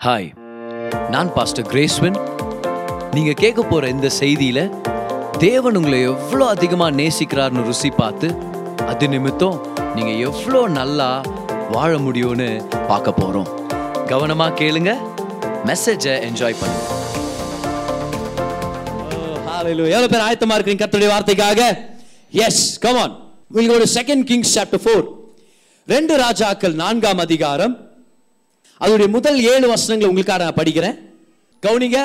Hi நான் pastor கிரேஸ்வன் நீங்க கேட்க போற இந்த செய்தியில தேவன் உங்களை எவ்வளோ அதிகமா நேசிக்கிறார்னு ருசி பார்த்து அது நிமித்தம் நீங்க எவ்வளோ நல்லா வாழ முடியும்னு பார்க்க போறோம். கவனமா கேளுங்க மெசேஜை என்ஜாய் பண்ணுங்க. Oh, எவ்வளோ எவ்வளவு பேர் ஆயத்தமாக இருக்கீங்க கர்த்தருடைய வார்த்தைக்காக? Yes come on second Kings chapter four ரெண்டு ராஜாக்கள் நான்காம் அதிகாரம் அதோடைய முதல் ஏழு வசனங்களை உங்களுக்காக நான் படிக்கிறேன். கவுனிங்க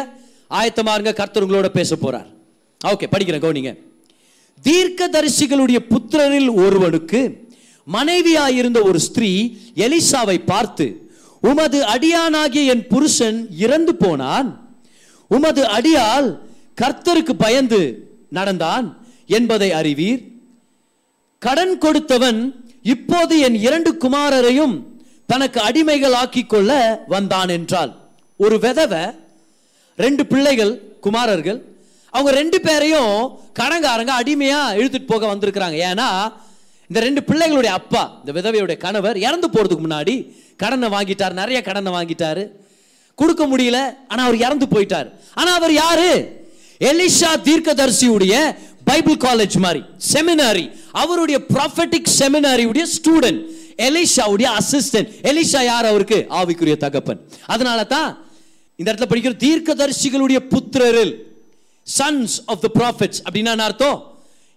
ஆயத்தமா இருங்க கர்த்தர் உங்களோட பேச போறார். ஓகே படிக்கிறேன் கவுனிங்க. தீர்க்க தரிசிகளுடைய புத்திரரில் ஒருவனுக்கு மனைவியாயிருந்த ஒரு ஸ்திரீ எலிசாவை பார்த்து உமது அடியானாகிய என் புருஷன் இறந்து போனான். உமது அடியால் கர்த்தருக்கு பயந்து நடந்தான் என்பதை அறிவீர். கடன் கொடுத்தவன் இப்போது என் இரண்டு குமாரரையும் தனக்கு அடிமைகள் ஆக்கி கொள்ள வந்தான் என்றால். ஒரு விதவை ரெண்டு பிள்ளைகள் குமாரர்கள் அவங்க ரெண்டு பேரையும் கடங்காரங்க அடிமையா இழுத்துட்டு போக வந்திருக்கிறாங்க. ஏன்னா இந்த ரெண்டு பிள்ளைகளுடைய அப்பா இந்த விதவையுடைய கணவர் இறந்து போறதுக்கு முன்னாடி கடனை வாங்கிட்டார் நிறைய கடனை வாங்கிட்டாரு. கொடுக்க முடியல ஆனா அவர் இறந்து போயிட்டார். ஆனா அவர் யாரு? எலிஷா தீர்க்கதரிசியுடைய பைபிள் காலேஜ் மாதிரி செமினாரி. அவருடைய ப்ராஃபட்டிக் செமினாரியுடைய ஸ்டூடெண்ட் எலிஷாவுடைய அசிஸ்டன்ட் எலிஷா யார் அவருக்கு? ஆவிக்குரிய தகப்பன். அதனால தான் இந்த இடத்துல படிக்கிற தீர்க்கதரிசிகளுடைய புத்திரரில் சன்ஸ் ஆஃப் த ப்ராஃபிட்ஸ் அப்படின்னா அர்த்தம்?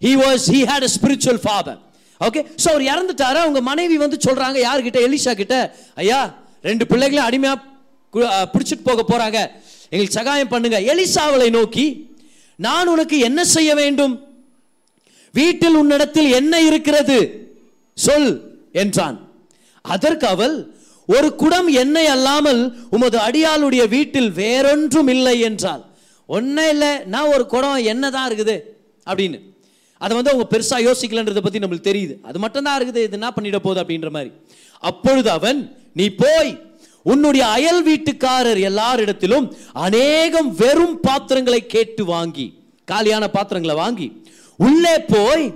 He was he had a spiritual father okay so அவர் இறந்துட்டாரு. அவங்க மனைவி வந்து சொல்றாங்க யார்கிட்ட? எலிஷா கிட்ட ஐயா ரெண்டு பிள்ளைகளும் அடிமையா பிடிச்சிட்டு போக போறாங்க. எங்களுக்கு சகாயம் பண்ணுங்க. எலிசாவளை நோக்கி நான் உனக்கு என்ன செய்ய வேண்டும்? வீட்டில் உன்னிடத்தில் என்ன இருக்கிறது? சொல். என்றான். அதற்கு அவள் ஒரு குடம் எண்ணெய் அல்லாமல் உமது அடியாளுடைய வீட்டில் வேறொன்றும் இல்லை என்றால் ஒன்றும் இல்லை நான் ஒரு குடம் எண்ணெய் தான் இருக்குது? அப்படின்னு. அதை வந்து அவங்க பெருசாக யோசிக்கலன்றதை பற்றி நம்மளுக்கு தெரியுது. அது மட்டும்தான் இருக்குது இது என்ன பண்ணிட போகுது அப்படின்ற மாதிரி. அப்பொழுது அவன் நீ போய் உன்னுடைய அயல் வீட்டுக்காரர் எல்லாரிடத்திலும் அநேகம் வெறும் பாத்திரங்களை கேட்டு வாங்கி காலியான பாத்திரங்களை வாங்கி உள்ளே போய்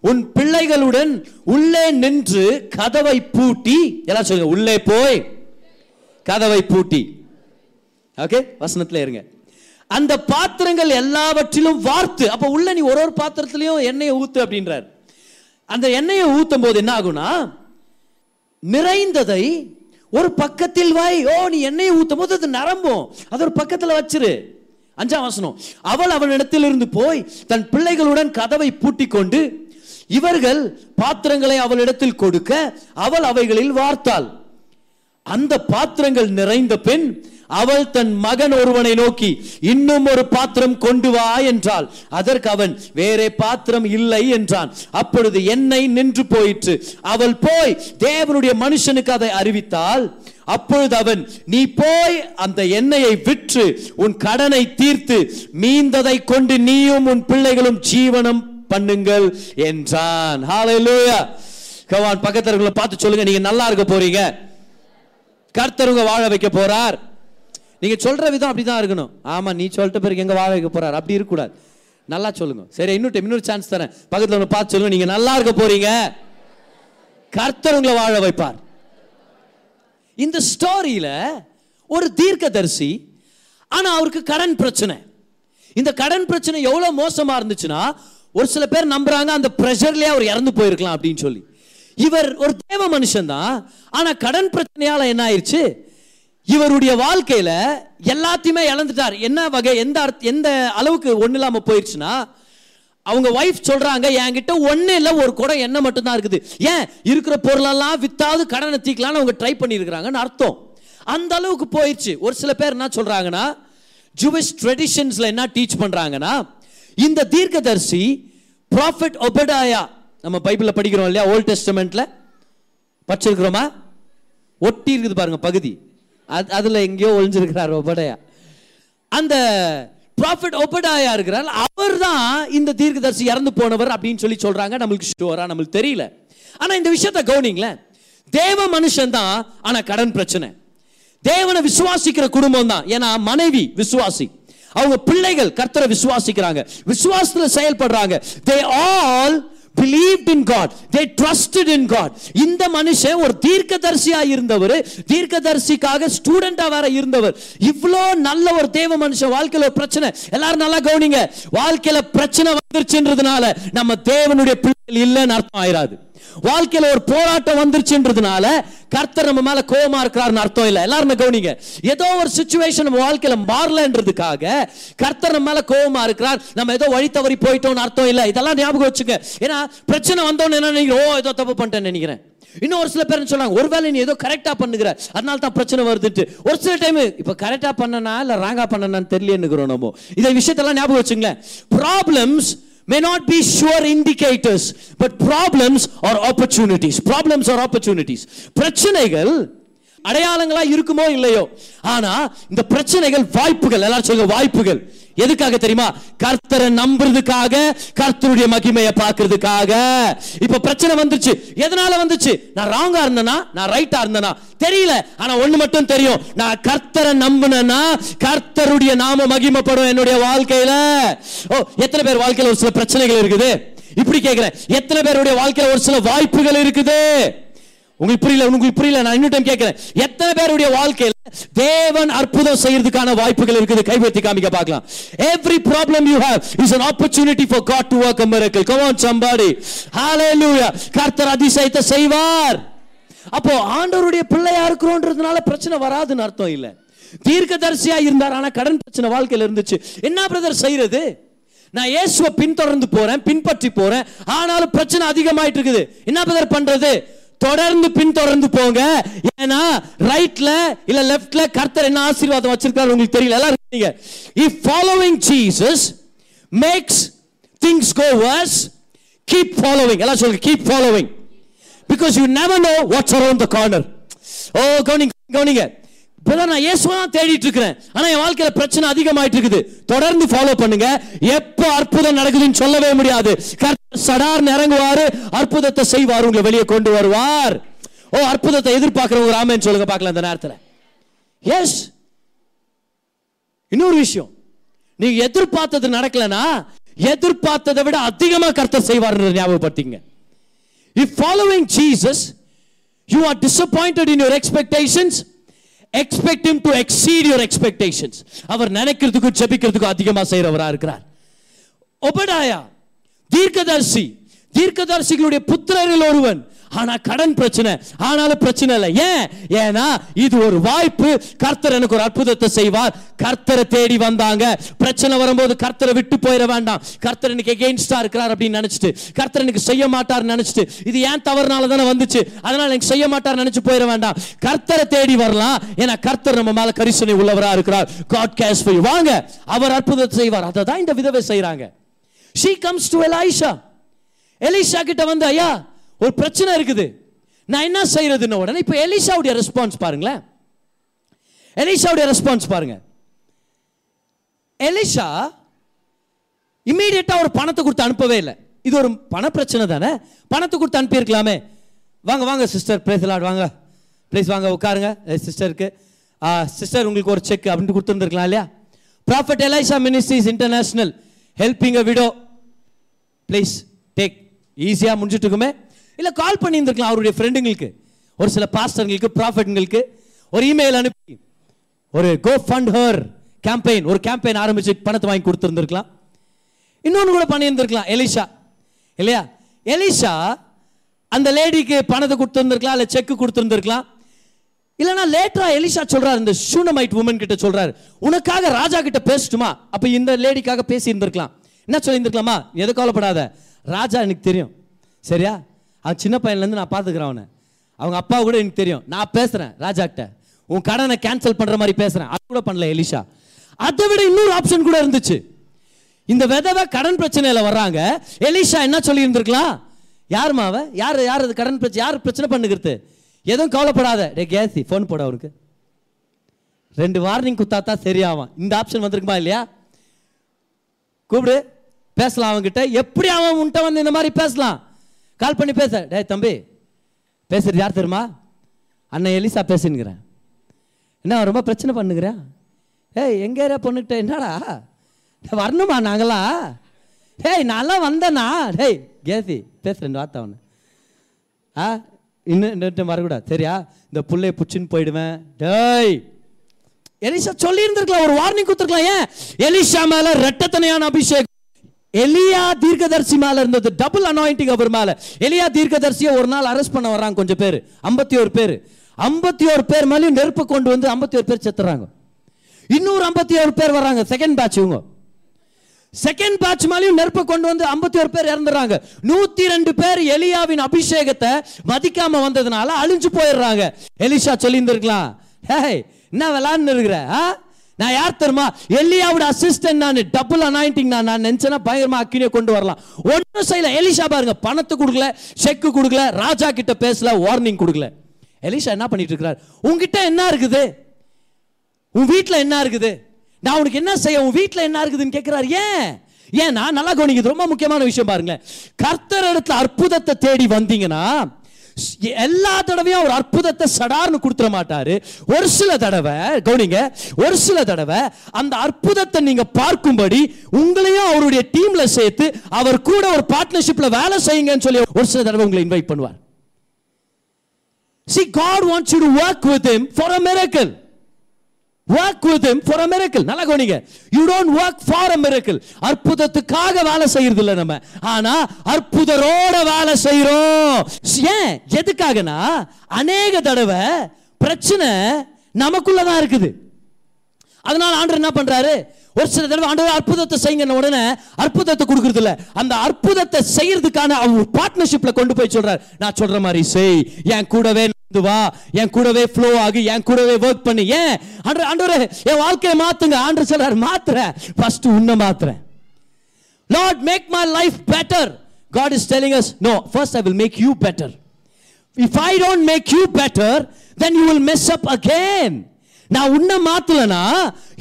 உன் பிள்ளைகளுடன் உள்ளே நின்று கதவை பூட்டி எல்லாம் சொல்லுங்க உள்ளே போய் கதவை பூட்டி. ஓகே வசனத்தில் இருங்க. அந்த பாத்திரங்கள் எல்லாவற்றிலும் வார்த்து அப்ப உள்ள நீ ஒரு ஒரு பாத்திரத்திலையும் எண்ணெயை ஊத்து அப்படின்றார். அந்த எண்ணெயை ஊத்தும் போது என்ன ஆகும்னா நிறைந்ததை ஒரு பக்கத்தில் வாய் ஓ நீ எண்ணெயை ஊத்தும் போது அது நரம்பும். அது ஒரு பக்கத்தில் வச்சிரு. அஞ்சாம் வசனம். அவள் அவனிடத்திலிருந்து போய் தன் பிள்ளைகளுடன் கதவை பூட்டி கொண்டு இவர்கள் பாத்திரங்களை அவளிடத்தில் கொடுக்க அவள் அவைகளில் வார்த்தாள். அந்த பாத்திரங்கள் நிறைந்த பெண் அவள் தன் மகன் ஒருவனை நோக்கி இன்னும் ஒரு பாத்திரம் கொண்டு வா என்றாள். அதற்கு அவன் வேறே பாத்திரம் இல்லை என்றான். அப்பொழுது எண்ணெய் நின்று போயிற்று. அவள் போய் தேவனுடைய மனுஷனுக்கு அதை அறிவித்தாள் அப்பொழுது அவன் நீ போய் அந்த எண்ணெயை விற்று உன் கடனை தீர்த்து மீந்ததை கொண்டு நீயும் உன் பிள்ளைகளும் ஜீவனம் பண்ணுங்கள் என்றான். ஹalleluya கவான் பக்கத்தர்களை பார்த்து சொல்லுங்க. நீங்க நல்லா இருக்க போறீங்க. கர்த்தருங்க வாழ வைக்க போறார். நீங்க சொல்ற விதம் அப்படிதான் இருக்கணும். ஆமா நீ சொல்லிட்ட பிறகு எங்க வாழ வைக்க போறார்? அப்படி இருக்கக்கூடாது. நல்லா சொல்லுங்க. சரி இன்னொரு இன்னொரு சான்ஸ் தரேன். பக்கத்தில் உங்களை பார்த்து சொல்லுங்க. நீங்க நல்லா இருக்க போறீங்க. கர்த்தர் உங்களை வாழ வைப்பார். இந்த ஸ்டோரியில ஒரு தீர்க்கதரிசி ஆனா அவருக்கு கடன் பிரச்சனை. இந்த கடன் பிரச்சனை எவ்வளவு மோசமா இருந்துச்சுன்னா ஒரு சில பேர் நம்புறாங்க அந்த ப்ரெஷர்லேயே அவர் இறந்து போயிருக்கலாம் அப்படின்னு சொல்லி. இவர் ஒரு தேவ மனுஷன் தான் ஆனால் கடன் பிரச்சனையால என்ன ஆயிடுச்சு இவருடைய வாழ்க்கையில எல்லாத்தையுமே இழந்துட்டார். என்ன வகை எந்த அர்த்த- எந்த அளவுக்கு ஒன்றும் இல்லாமல் போயிடுச்சுன்னா அவங்க ஒய்ஃப் சொல்றாங்க என்கிட்ட ஒண்ணு இல்ல ஒரு குடம் எண்ணெய் மட்டும் தான் இருக்குது. ஏன்? இருக்கிற பொருளெல்லாம் வித்தாவது கடனை தீக்கலாம்னு அவங்க ட்ரை பண்ணியிருக்கிறாங்கன்னு அர்த்தம். அந்த அளவுக்கு போயிடுச்சு ஒரு சில பேர் என்ன சொல்றாங்கன்னா ஜூவிஷ் ட்ரெடிஷன்ஸ்ல என்ன டீச் பண்றாங்கன்னா இந்த தீர்க்கதரிசி ப்ராஃபிட் ஒபடாயா நம்ம பைபிளில் படிக்கிறோம் இல்லையா? ஓல்ட் டெஸ்டமெண்ட்டில் படிச்சிருக்கிறோமா? ஒட்டி இருக்குது பாருங்க பகுதி. அது அதில் எங்கேயோ ஒளிஞ்சிருக்கிறார் ஒபடாயா அந்த ப்ராஃபிட் ஒபடாயா இருக்கிறார். அவர் தான் இந்த தீர்க்கதரிசி இறந்து போனவர் அப்படின்னு சொல்லி சொல்கிறாங்க நம்மளுக்கு ஷுவராக நம்மளுக்கு தெரியல. ஆனால் இந்த விஷயத்தை கவனிங்களேன். தேவ மனுஷன் தான் ஆனால் கடன் பிரச்சனை. தேவனை விசுவாசிக்கிற குடும்பம் தான். ஏன்னா மனைவி விசுவாசி. அவங்க பிள்ளைகள் கர்த்தரை விசுவாசிக்கிறாங்க. விசுவாசத்துல செயல்படுறாங்க. They all believed in God they trusted in God இந்த மனுஷன் ஒரு தீர்க்கதரிசியா இருந்தவர். தீர்க்கதரிசிக்காக ஸ்டூடெண்டா வேற இருந்தவர். இவ்வளோ நல்ல ஒரு தேவ மனுஷன். வாழ்க்கையில ஒரு பிரச்சனை. எல்லாரும் நல்லா கவனிங்க. வாழ்க்கையில பிரச்சனை வந்துருச்சுன்றதுனால நம்ம தேவனுடைய பிள்ளைகள் இல்லைன்னு அர்த்தம் ஆயிராது. வாழ்க்கையில ஒரு போராட்டம் வந்துருச்சுன்றதுனால கர்த்தர் நம்ம மேல கோவமா இருக்கிறாருன்னு அர்த்தம் இல்லை. எல்லாருமே கவனிங்க. ஏதோ ஒரு சுச்சுவேஷன் நம்ம வாழ்க்கையில மாறலன்றதுக்காக கர்த்தர் நம்ம மேல கோவமா இருக்கிறார். நம்ம ஏதோ வழி தவறி போயிட்டோம்னு அர்த்தம் இல்லை. இதெல்லாம் ஞாபகம் வச்சுங்க ஏன்னா பிரச்சனை வந்தோன்னு என்ன நினைக்கிறோம் ஓ ஏதோ தப்பு பண்ணிட்டேன்னு நினைக்கிறேன். இன்னும் ஒரு சில பேர் சொல்றாங்க? ஒருவேளை நீ ஏதோ கரெக்டா பண்ணுகிற. அதனால தான் பிரச்சனை வருதுட்டு ஒரு சில டைம் இப்ப கரெக்டா பண்ணனா இல்ல ராங்கா பண்ணனான்னு தெரியலன்னுக்கிறோம் நம்ம. இதை விஷயத்தெல்லாம் ஞாபகம் வச்சுங்களேன். Problems may not be sure indicators but problems are opportunities problems are opportunities பிரச்சனைகள் அடையாளங்களா இருக்குமோ இல்லையோ? ஆனா இந்த பிரச்சனைகள் வாய்ப்புகள் எல்லாரும் சொல்லுங்க வாய்ப்புகள். எதுக்காக தெரியுமா? கர்த்தரை நம்புறதுக்காக கர்த்தருடைய மகிமையை பார்க்கறதுக்காக. இப்ப பிரச்சனை வந்துச்சு எதனால வந்துச்சு? நான் ராங்கா இருந்தனா? நான் ரைட்டா இருந்தனா? தெரியல. ஆனா ஒண்ணு மட்டும் தெரியும். நான் கர்த்தரை நம்பினா கர்த்தருடைய நாம மகிமைப்படும் என்னுடைய வாழ்க்கையில. ஓ எத்தனை பேர் வாழ்க்கையில ஒரு சில பிரச்சனைகள் இருக்குது? இப்படி கேட்கிறேன் எத்தனை பேருடைய வாழ்க்கையில ஒரு சில வாய்ப்புகள் இருக்குது? உங்களுக்கு புரியல உங்களுக்கு புரியல நான் இன்னும் டைம் கேட்கிறேன். எத்தனை பேருடைய வாழ்க்கையில தேவன் அற்புதம் செய்யறதுக்கான வாய்ப்புகள் இருக்குது? கைப்பற்றி காமிக்க பார்க்கலாம். Every problem you have is an opportunity for God to work a miracle. Come on somebody. Hallelujah. கர்த்தர் அதிசயத்தை செய்வார். அப்போ ஆண்டவருடைய பிள்ளையா இருக்கிறோன்றதுனால பிரச்சனை வராதுன்னு அர்த்தம் இல்ல. தீர்க்கதரிசியா இருந்தார் ஆனா கடன் பிரச்சனை வாழ்க்கையில இருந்துச்சு. என்ன பிரதர் செய்யறது? நான் இயேசுவை பின்தொடர்ந்து போறேன் பின்பற்றி போறேன் ஆனாலும் பிரச்சனை அதிகமாயிட்டு இருக்குது. என்ன பிரதர் பண்றது? தொடர்ந்து பின்தொடர்ந்து போங்க. ஏன்னா ரைட்ல இல்ல லெஃப்ட்ல கர்த்தர் என்ன ஆசீர்வாதம் வச்சிருக்காரு உங்களுக்கு தெரியல. எல்லாரும் இருக்கீங்க if following Jesus makes things go worse keep following எல்லாம் சொல்லுங்க keep following because you never know what's around the corner ஓ கவனிங்க கவனிங்க. இப்பதான் நான் இயேசுவை தான் தேடிட்டு இருக்கிறேன் ஆனால் என் வாழ்க்கையில் பிரச்சனை அதிகமாயிட்டு இருக்குது தொடர்ந்து ஃபாலோ பண்ணுங்க. எப்போ அற்புதம் நடக்குதுன்னு சொல்லவே முடியாது. கர்த்தர் சடார்னு இறங்குவாரு. அற்புதத்தை செய்வார். உங்களை வெளியே கொண்டு வருவார். ஓ அற்புதத்தை எதிர்பார்க்குறவங்க ராமன் சொல்லுங்க பார்க்கலாம் அந்த நேரத்தில். எஸ் இன்னொரு விஷயம். நீங்க எதிர்பார்த்தது நடக்கலனா எதிர்பார்த்ததை விட அதிகமா கர்த்தர் செய்வார் ஞாபகப்படுத்திங்க. If following Jesus you are disappointed in your expectations expect him to exceed your அவர் நினைக்கிறதுக்கும் ஜெபிக்கிறதுக்கும் அதிகமாக செய்கிறவராக இருக்கிறார். ஒபடாயா தீர்க்கதர்சி தீர்க்கதர்சிகளுடைய புத்திரரில் ஒருவன் ஆனா கடன் பிரச்சனை. ஆனாலும் பிரச்சனை இல்லை. ஏன்? ஏன்னா இது ஒரு வாய்ப்பு. கர்த்தர் எனக்கு ஒரு அற்புதத்தை செய்வார். கர்த்தரை தேடி வந்தாங்க. பிரச்சனை வரும்போது கர்த்தரை விட்டு போயிட வேண்டாம். கர்த்தர் எனக்கு எகெயின்ஸ்டா இருக்கிறார் அப்படின்னு நினைச்சிட்டு கர்த்தர் எனக்கு செய்ய மாட்டார் நினைச்சிட்டு இது ஏன் தவறுனால தானே வந்துச்சு? அதனால எனக்கு செய்ய மாட்டார் நினைச்சு போயிட வேண்டாம். கர்த்தரை தேடி வரலாம். ஏன்னா கர்த்தர் நம்ம மேல கரிசனை உள்ளவரா இருக்கிறார். காட் கேஸ் போய் வாங்க அவர் அற்புதத்தை செய்வார். அதை தான் இந்த விதவை செய்றாங்க. She comes to Elisha Elisha கிட்ட வந்து ஐயா ஒரு பிரச்சனை இருக்குது. நான் என்ன செய்யறதுன்னு உடனே இப்போ எலிஷாவுடைய ரெஸ்பான்ஸ் பாருங்களேன். எலிஷாவுடைய ரெஸ்பான்ஸ் பாருங்க. எலிஷா இம்மீடியட்டாக ஒரு பணத்தை கொடுத்து அனுப்பவே இல்லை. இது ஒரு பண பிரச்சனை தானே? பணத்தை கொடுத்து அனுப்பியிருக்கலாமே. வாங்க வாங்க சிஸ்டர் பிரேசலாட் வாங்க. ப்ளீஸ் வாங்க உட்காருங்க. சிஸ்டருக்கு சிஸ்டர் உங்களுக்கு ஒரு செக் அப்படின்ட்டு கொடுத்துருந்துருக்கலாம் இல்லையா? Prophet Elisha ministries international helping a widow. Please take ஈஸியாக முடிஞ்சிட்டு இருக்குமே. இல்லை கால் பண்ணியிருந்துருக்கலாம் அவருடைய ஃப்ரெண்டுங்களுக்கு ஒரு சில பாஸ்டர்களுக்கு ப்ராஃபட்ங்களுக்கு ஒரு இமெயில் அனுப்பி. ஒரு கோ ஃபண்ட் ஹர் கேம்பெயின் ஒரு கேம்பெயின் ஆரம்பித்து பணத்தை வாங்கி கொடுத்துருந்துருக்கலாம். இன்னொன்று கூட பண்ணியிருந்திருக்கலாம் எலிஷா இல்லையா? எலிஷா அந்த லேடிக்கு பணத்தை கொடுத்துருந்துருக்கலாம் இல்லை செக் கொடுத்துருந்துருக்கலாம். இல்லைனா லேட்டரா எலிஷா சொல்றாரு இந்த ஷூனமைட் உமன் கிட்ட சொல்றாரு. உனக்காக ராஜா கிட்ட பேசட்டுமா? அப்ப இந்த லேடிக்காக பேசி இருந்திருக்கலாம் என்ன சொல்லியிருந்துருக்கலாமா? எதை கவலைப்படாத. ராஜா எனக்கு தெரியும். சரியா? அவன் சின்ன பையன்லேருந்து நான் பார்த்துக்கிறேன் அவனை. அவங்க அப்பா கூட எனக்கு தெரியும். நான் பேசுகிறேன் ராஜாக்கிட்ட. உன் கடனை கேன்சல் பண்ணுற மாதிரி பேசுகிறேன் அது கூட பண்ணல எலிஷா. அதை விட இன்னொரு ஆப்ஷன் கூட இருந்துச்சு. இந்த விதவை கடன் பிரச்சனையில் வர்றாங்க. எலிஷா என்ன சொல்லி இருந்திருக்கலாம் யாருமா அவ? யார் யார் அது கடன் பிரச்சனை யார் பிரச்சனை பண்ணுகிறது? எதுவும் கவலைப்படாத. டே கேசி ஃபோன் போட அவருக்கு ரெண்டு வார்னிங் குத்தாத்தா சரியாவான். இந்த ஆப்ஷன் வந்திருக்குமா இல்லையா? கூப்பிடு. பேசலாம் அவன்கிட்ட. எப்படி அவன் உன்ட்ட வந்து இந்த மாதிரி பேசலாம்? கால் பண்ணி பேச. டேய் தம்பி. பேசுறது யார் தெரியுமா? அண்ணன் எலிசா பேசுனுங்கிறேன் என்ன ரொம்ப பிரச்சனை பண்ணுங்கிறேன் ஏய் எங்கள் ஏரியா பொண்ணுகிட்ட என்னடா? வரணுமா நாங்களா ஏய் நான்லாம் வந்தேண்ணா டேய் கேசி பேசுகிறேன் வார்த்தை அவனை. ஆ இன்னும் இன்னும் வரக்கூடாது. சரியா? இந்த பிள்ளைய பிடிச்சின்னு போயிடுவேன். டேய். எலிஷா சொல்லியிருந்திருக்கலாம். ஒரு வார்னிங் கொடுத்துருக்கலாம். ஏன்? எலிஷா மேலே ரெட்டத்தனையான அபிஷேகம். எலியா தீர்க்கதரிசி மேல இருந்தது. டபுள் அனாயிண்டிங் அவர் மேல. எலியா தீர்க்கதர்சியை ஒரு நாள் அரெஸ்ட் பண்ண வர்றாங்க கொஞ்சம் பேர். ஐம்பத்தி ஒரு பேர். ஐம்பத்தி ஒரு பேர் மேலேயும் நெருப்பு கொண்டு வந்து ஐம்பத்தி ஒரு பேர் செத்துறாங்க. இன்னொரு ஐம்பத்தி ஒரு பேர் வர்றாங்க. செகண்ட் பேட்ச் இவங்க. செகண்ட் பேட்ச் மேலேயும் நெருப்பை கொண்டு வந்து ஐம்பத்தி ஒரு பேர் இறந்துறாங்க. நூத்தி ரெண்டு பேர் எலியாவின் அபிஷேகத்தை மதிக்காம வந்ததுனால அழிஞ்சு போயிடுறாங்க. எலிஷா சொல்லியிருந்திருக்கலாம். ஹேய் என்ன விளாண்டு இருக்கிற ஆ? நான் யார் தெரியுமா? எலியாவோட அசிஸ்டன்ட் நான் டபுள் அனாயிண்டிங் நான் நான் நினைச்சேன்னா பயங்கரமா அக்கினியை கொண்டு வரலாம். ஒன்றும் செய்யல. எலிஷா பாருங்க பணத்தை கொடுக்கல செக்கு கொடுக்கல ராஜா கிட்ட பேசல வார்னிங் கொடுக்கல. எலிஷா என்ன பண்ணிட்டு இருக்கிறார்? உங்ககிட்ட என்ன இருக்குது? உன் வீட்டில் என்ன இருக்குது? நான் உனக்கு என்ன செய்ய உன் வீட்டில் என்ன இருக்குதுன்னு கேட்குறாரு ஏன்? ஏன்னா நல்லா கவனிங்க ரொம்ப முக்கியமான விஷயம் பாருங்களேன். கர்த்தர் இடத்துல அற்புதத்தை தேடி வந்தீங்கன்னா எல்லா தடவையும் அவர் அற்புதத்தை சடார்னு கொடுத்துட மாட்டாரு ஒரு சில தடவை கவுனிங்க ஒரு சில தடவை அந்த அற்புதத்தை நீங்க பார்க்கும்படி உங்களையும் அவருடைய டீம்ல சேர்த்து அவர் கூட ஒரு பார்ட்னர்ஷிப்ல வேலை செய்யுங்கன்னு சொல்லி ஒரு சில தடவை உங்களை இன்வைட் பண்ணுவார் See, God wants you to work with Him for a miracle. Work with him for a miracle. நல்லா கவனிங்க. You don't work for a miracle. அற்புதத்துக்காக வேலை செய்யறது இல்லை நம்ம. ஆனா அற்புதரோட வேலை செய்யறோம் ஏன்? எதுக்காகனா அநேக தடவை பிரச்சனை நமக்குள்ள தான் இருக்குது. அதனால ஆண்டவர் என்ன பண்றாரு ஒரு சில தடவை ஆண்டவர் அற்புதத்தை செய்யுங்க உடனே அற்புதத்தை கொடுக்கறது இல்ல அந்த அற்புதத்தை செய்யறதுக்கான அவங்க பார்ட்னர்ஷிப்ல கொண்டு போய் சொல்றாரு நான் சொல்ற மாதிரி செய் என் கூடவே நடந்து வா. என் கூடவே ஃப்ளோ ஆகி. என் கூடவே ஒர்க் பண்ணு. ஏன்? ஆண்டவர் ஆண்டவரே என் வாழ்க்கையை மாத்துங்க. ஆண்டவர் சொல்றார் மாத்துறேன். ஃபர்ஸ்ட் உன்னை மாத்துறேன். Lord make my life better God is telling us no first I will make you better if I don't make you better then you will mess up again நான் உன்னை மாத்தலனா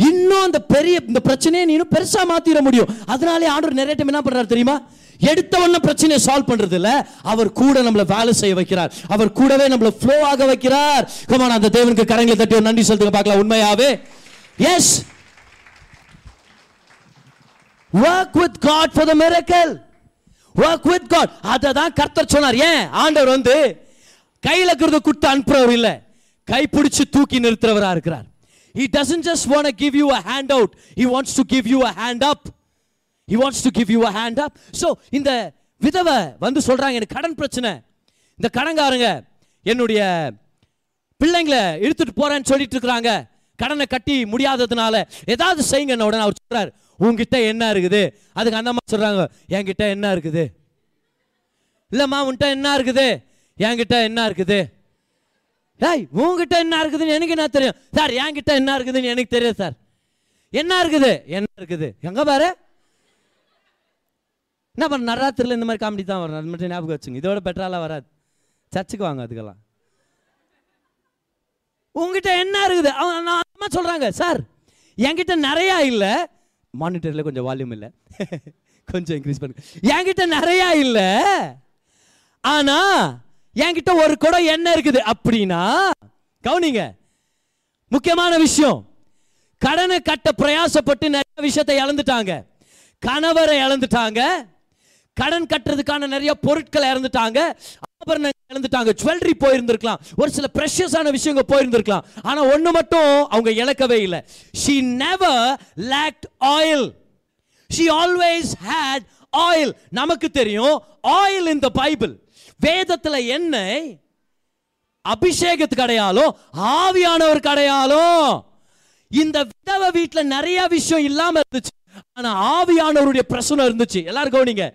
இன்னும் அந்த பெரிய இந்த பிரச்சனையை நீ இன்னும் பெருசா மாத்திட முடியும். அதனாலே ஆண்டவர் நிறைய டைம் என்ன பண்றாரு தெரியுமா? எடுத்தவொன்னே பிரச்சனையை சால்வ் பண்றது இல்ல அவர் கூட நம்மள வேலை செய்ய வைக்கிறார். அவர் கூடவே நம்மள ஃப்ளோ ஆக வைக்கிறார். கமான் அந்த தேவனுக்கு கரங்களை தட்டி ஒரு நன்றி செலுத்துங்க. பார்க்கலாம் உண்மையாவே. Yes work with God for the miracle work with God அதை தான் கர்த்தர் சொன்னார். ஏன்? ஆண்டவர் வந்து கையில் இருக்கிறத கொடுத்து அனுப்புறவர் இல்லை. கை பிடிச்சு தூக்கி நிறுத்துறவராக இருக்கிறார். He doesn't just want to give you a out out he wants to give you a hand up. He wants to give you a hand up so இந்த விதவை வந்து சொல்கிறாங்க எனக்கு கடன் பிரச்சனை. இந்த கடன்காரங்க என்னுடைய பிள்ளைங்களை இழுத்துட்டு போகிறேன்னு சொல்லிட்டு இருக்கிறாங்க. கடனை கட்டி முடியாததுனால ஏதாவது செய்யுங்க உடனே அவர் சொல்கிறார் உங்ககிட்ட என்ன இருக்குது? அதுக்கு அந்த மாதிரி சொல்கிறாங்க என்கிட்ட என்ன இருக்குது? இல்லைம்மா உன்கிட்ட என்ன இருக்குது? என்கிட்ட என்ன இருக்குது? டேய் உங்ககிட்ட என்ன இருக்குதுன்னு எனக்கு என்ன தெரியும்? சார் என்கிட்ட என்ன இருக்குதுன்னு எனக்கு தெரியும் சார். என்ன இருக்குது? என்ன இருக்குது? எங்கே பாரு என்ன பண்ண நராத்திரில இந்த மாதிரி காமெடி தான் வரும். அது மட்டும் ஞாபகம் வச்சுங்க. இதோட பெட்டராலாம் வராது. சர்ச்சுக்கு வாங்க அதுக்கெல்லாம். உங்ககிட்ட என்ன இருக்குது? அவன் நான் அம்மா சொல்றாங்க சார் என்கிட்ட நிறைய இல்லை. மானிட்டரில் கொஞ்சம் வால்யூம் இல்லை. கொஞ்சம் இன்க்ரீஸ் பண்ணுங்க. என்கிட்ட நிறைய இல்லை. ஆனா என்கிட்ட ஒரு குடம் என்ன இருக்குது. அப்படின்னா கவனிங்க. முக்கியமான விஷயம். கடனை கட்ட பிரயாசப்பட்டு நிறைய விஷயத்தை இழந்துட்டாங்க. கணவரை இழந்துட்டாங்க. கடன் கட்டுறதுக்கான நிறைய பொருட்களை இறந்துட்டாங்க. ஆபரணங்கள் இழந்துட்டாங்க ஜுவல்லரி போயிருந்திருக்கலாம். ஒரு சில ப்ரெஷியஸான விஷயங்க போயிருந்திருக்கலாம். ஆனா ஒண்ணு மட்டும் அவங்க இழக்கவே இல்லை. She never lacked oil she always had oil நமக்கு தெரியும் ஆயில் இந்த பைபிள் வேதத்தில் வேதத்துல எண்ணெய் அபிஷேகத்துக்கு அடையாலும் ஆவியானவருக்கு கடையாலும் இந்த விதவை வீட்டுல நிறைய விஷயம் இல்லாம இருந்துச்சு. ஆனா ஆவியானவருடைய பிரசனம் இருந்துச்சு. எல்லாரும் கவனிங்க.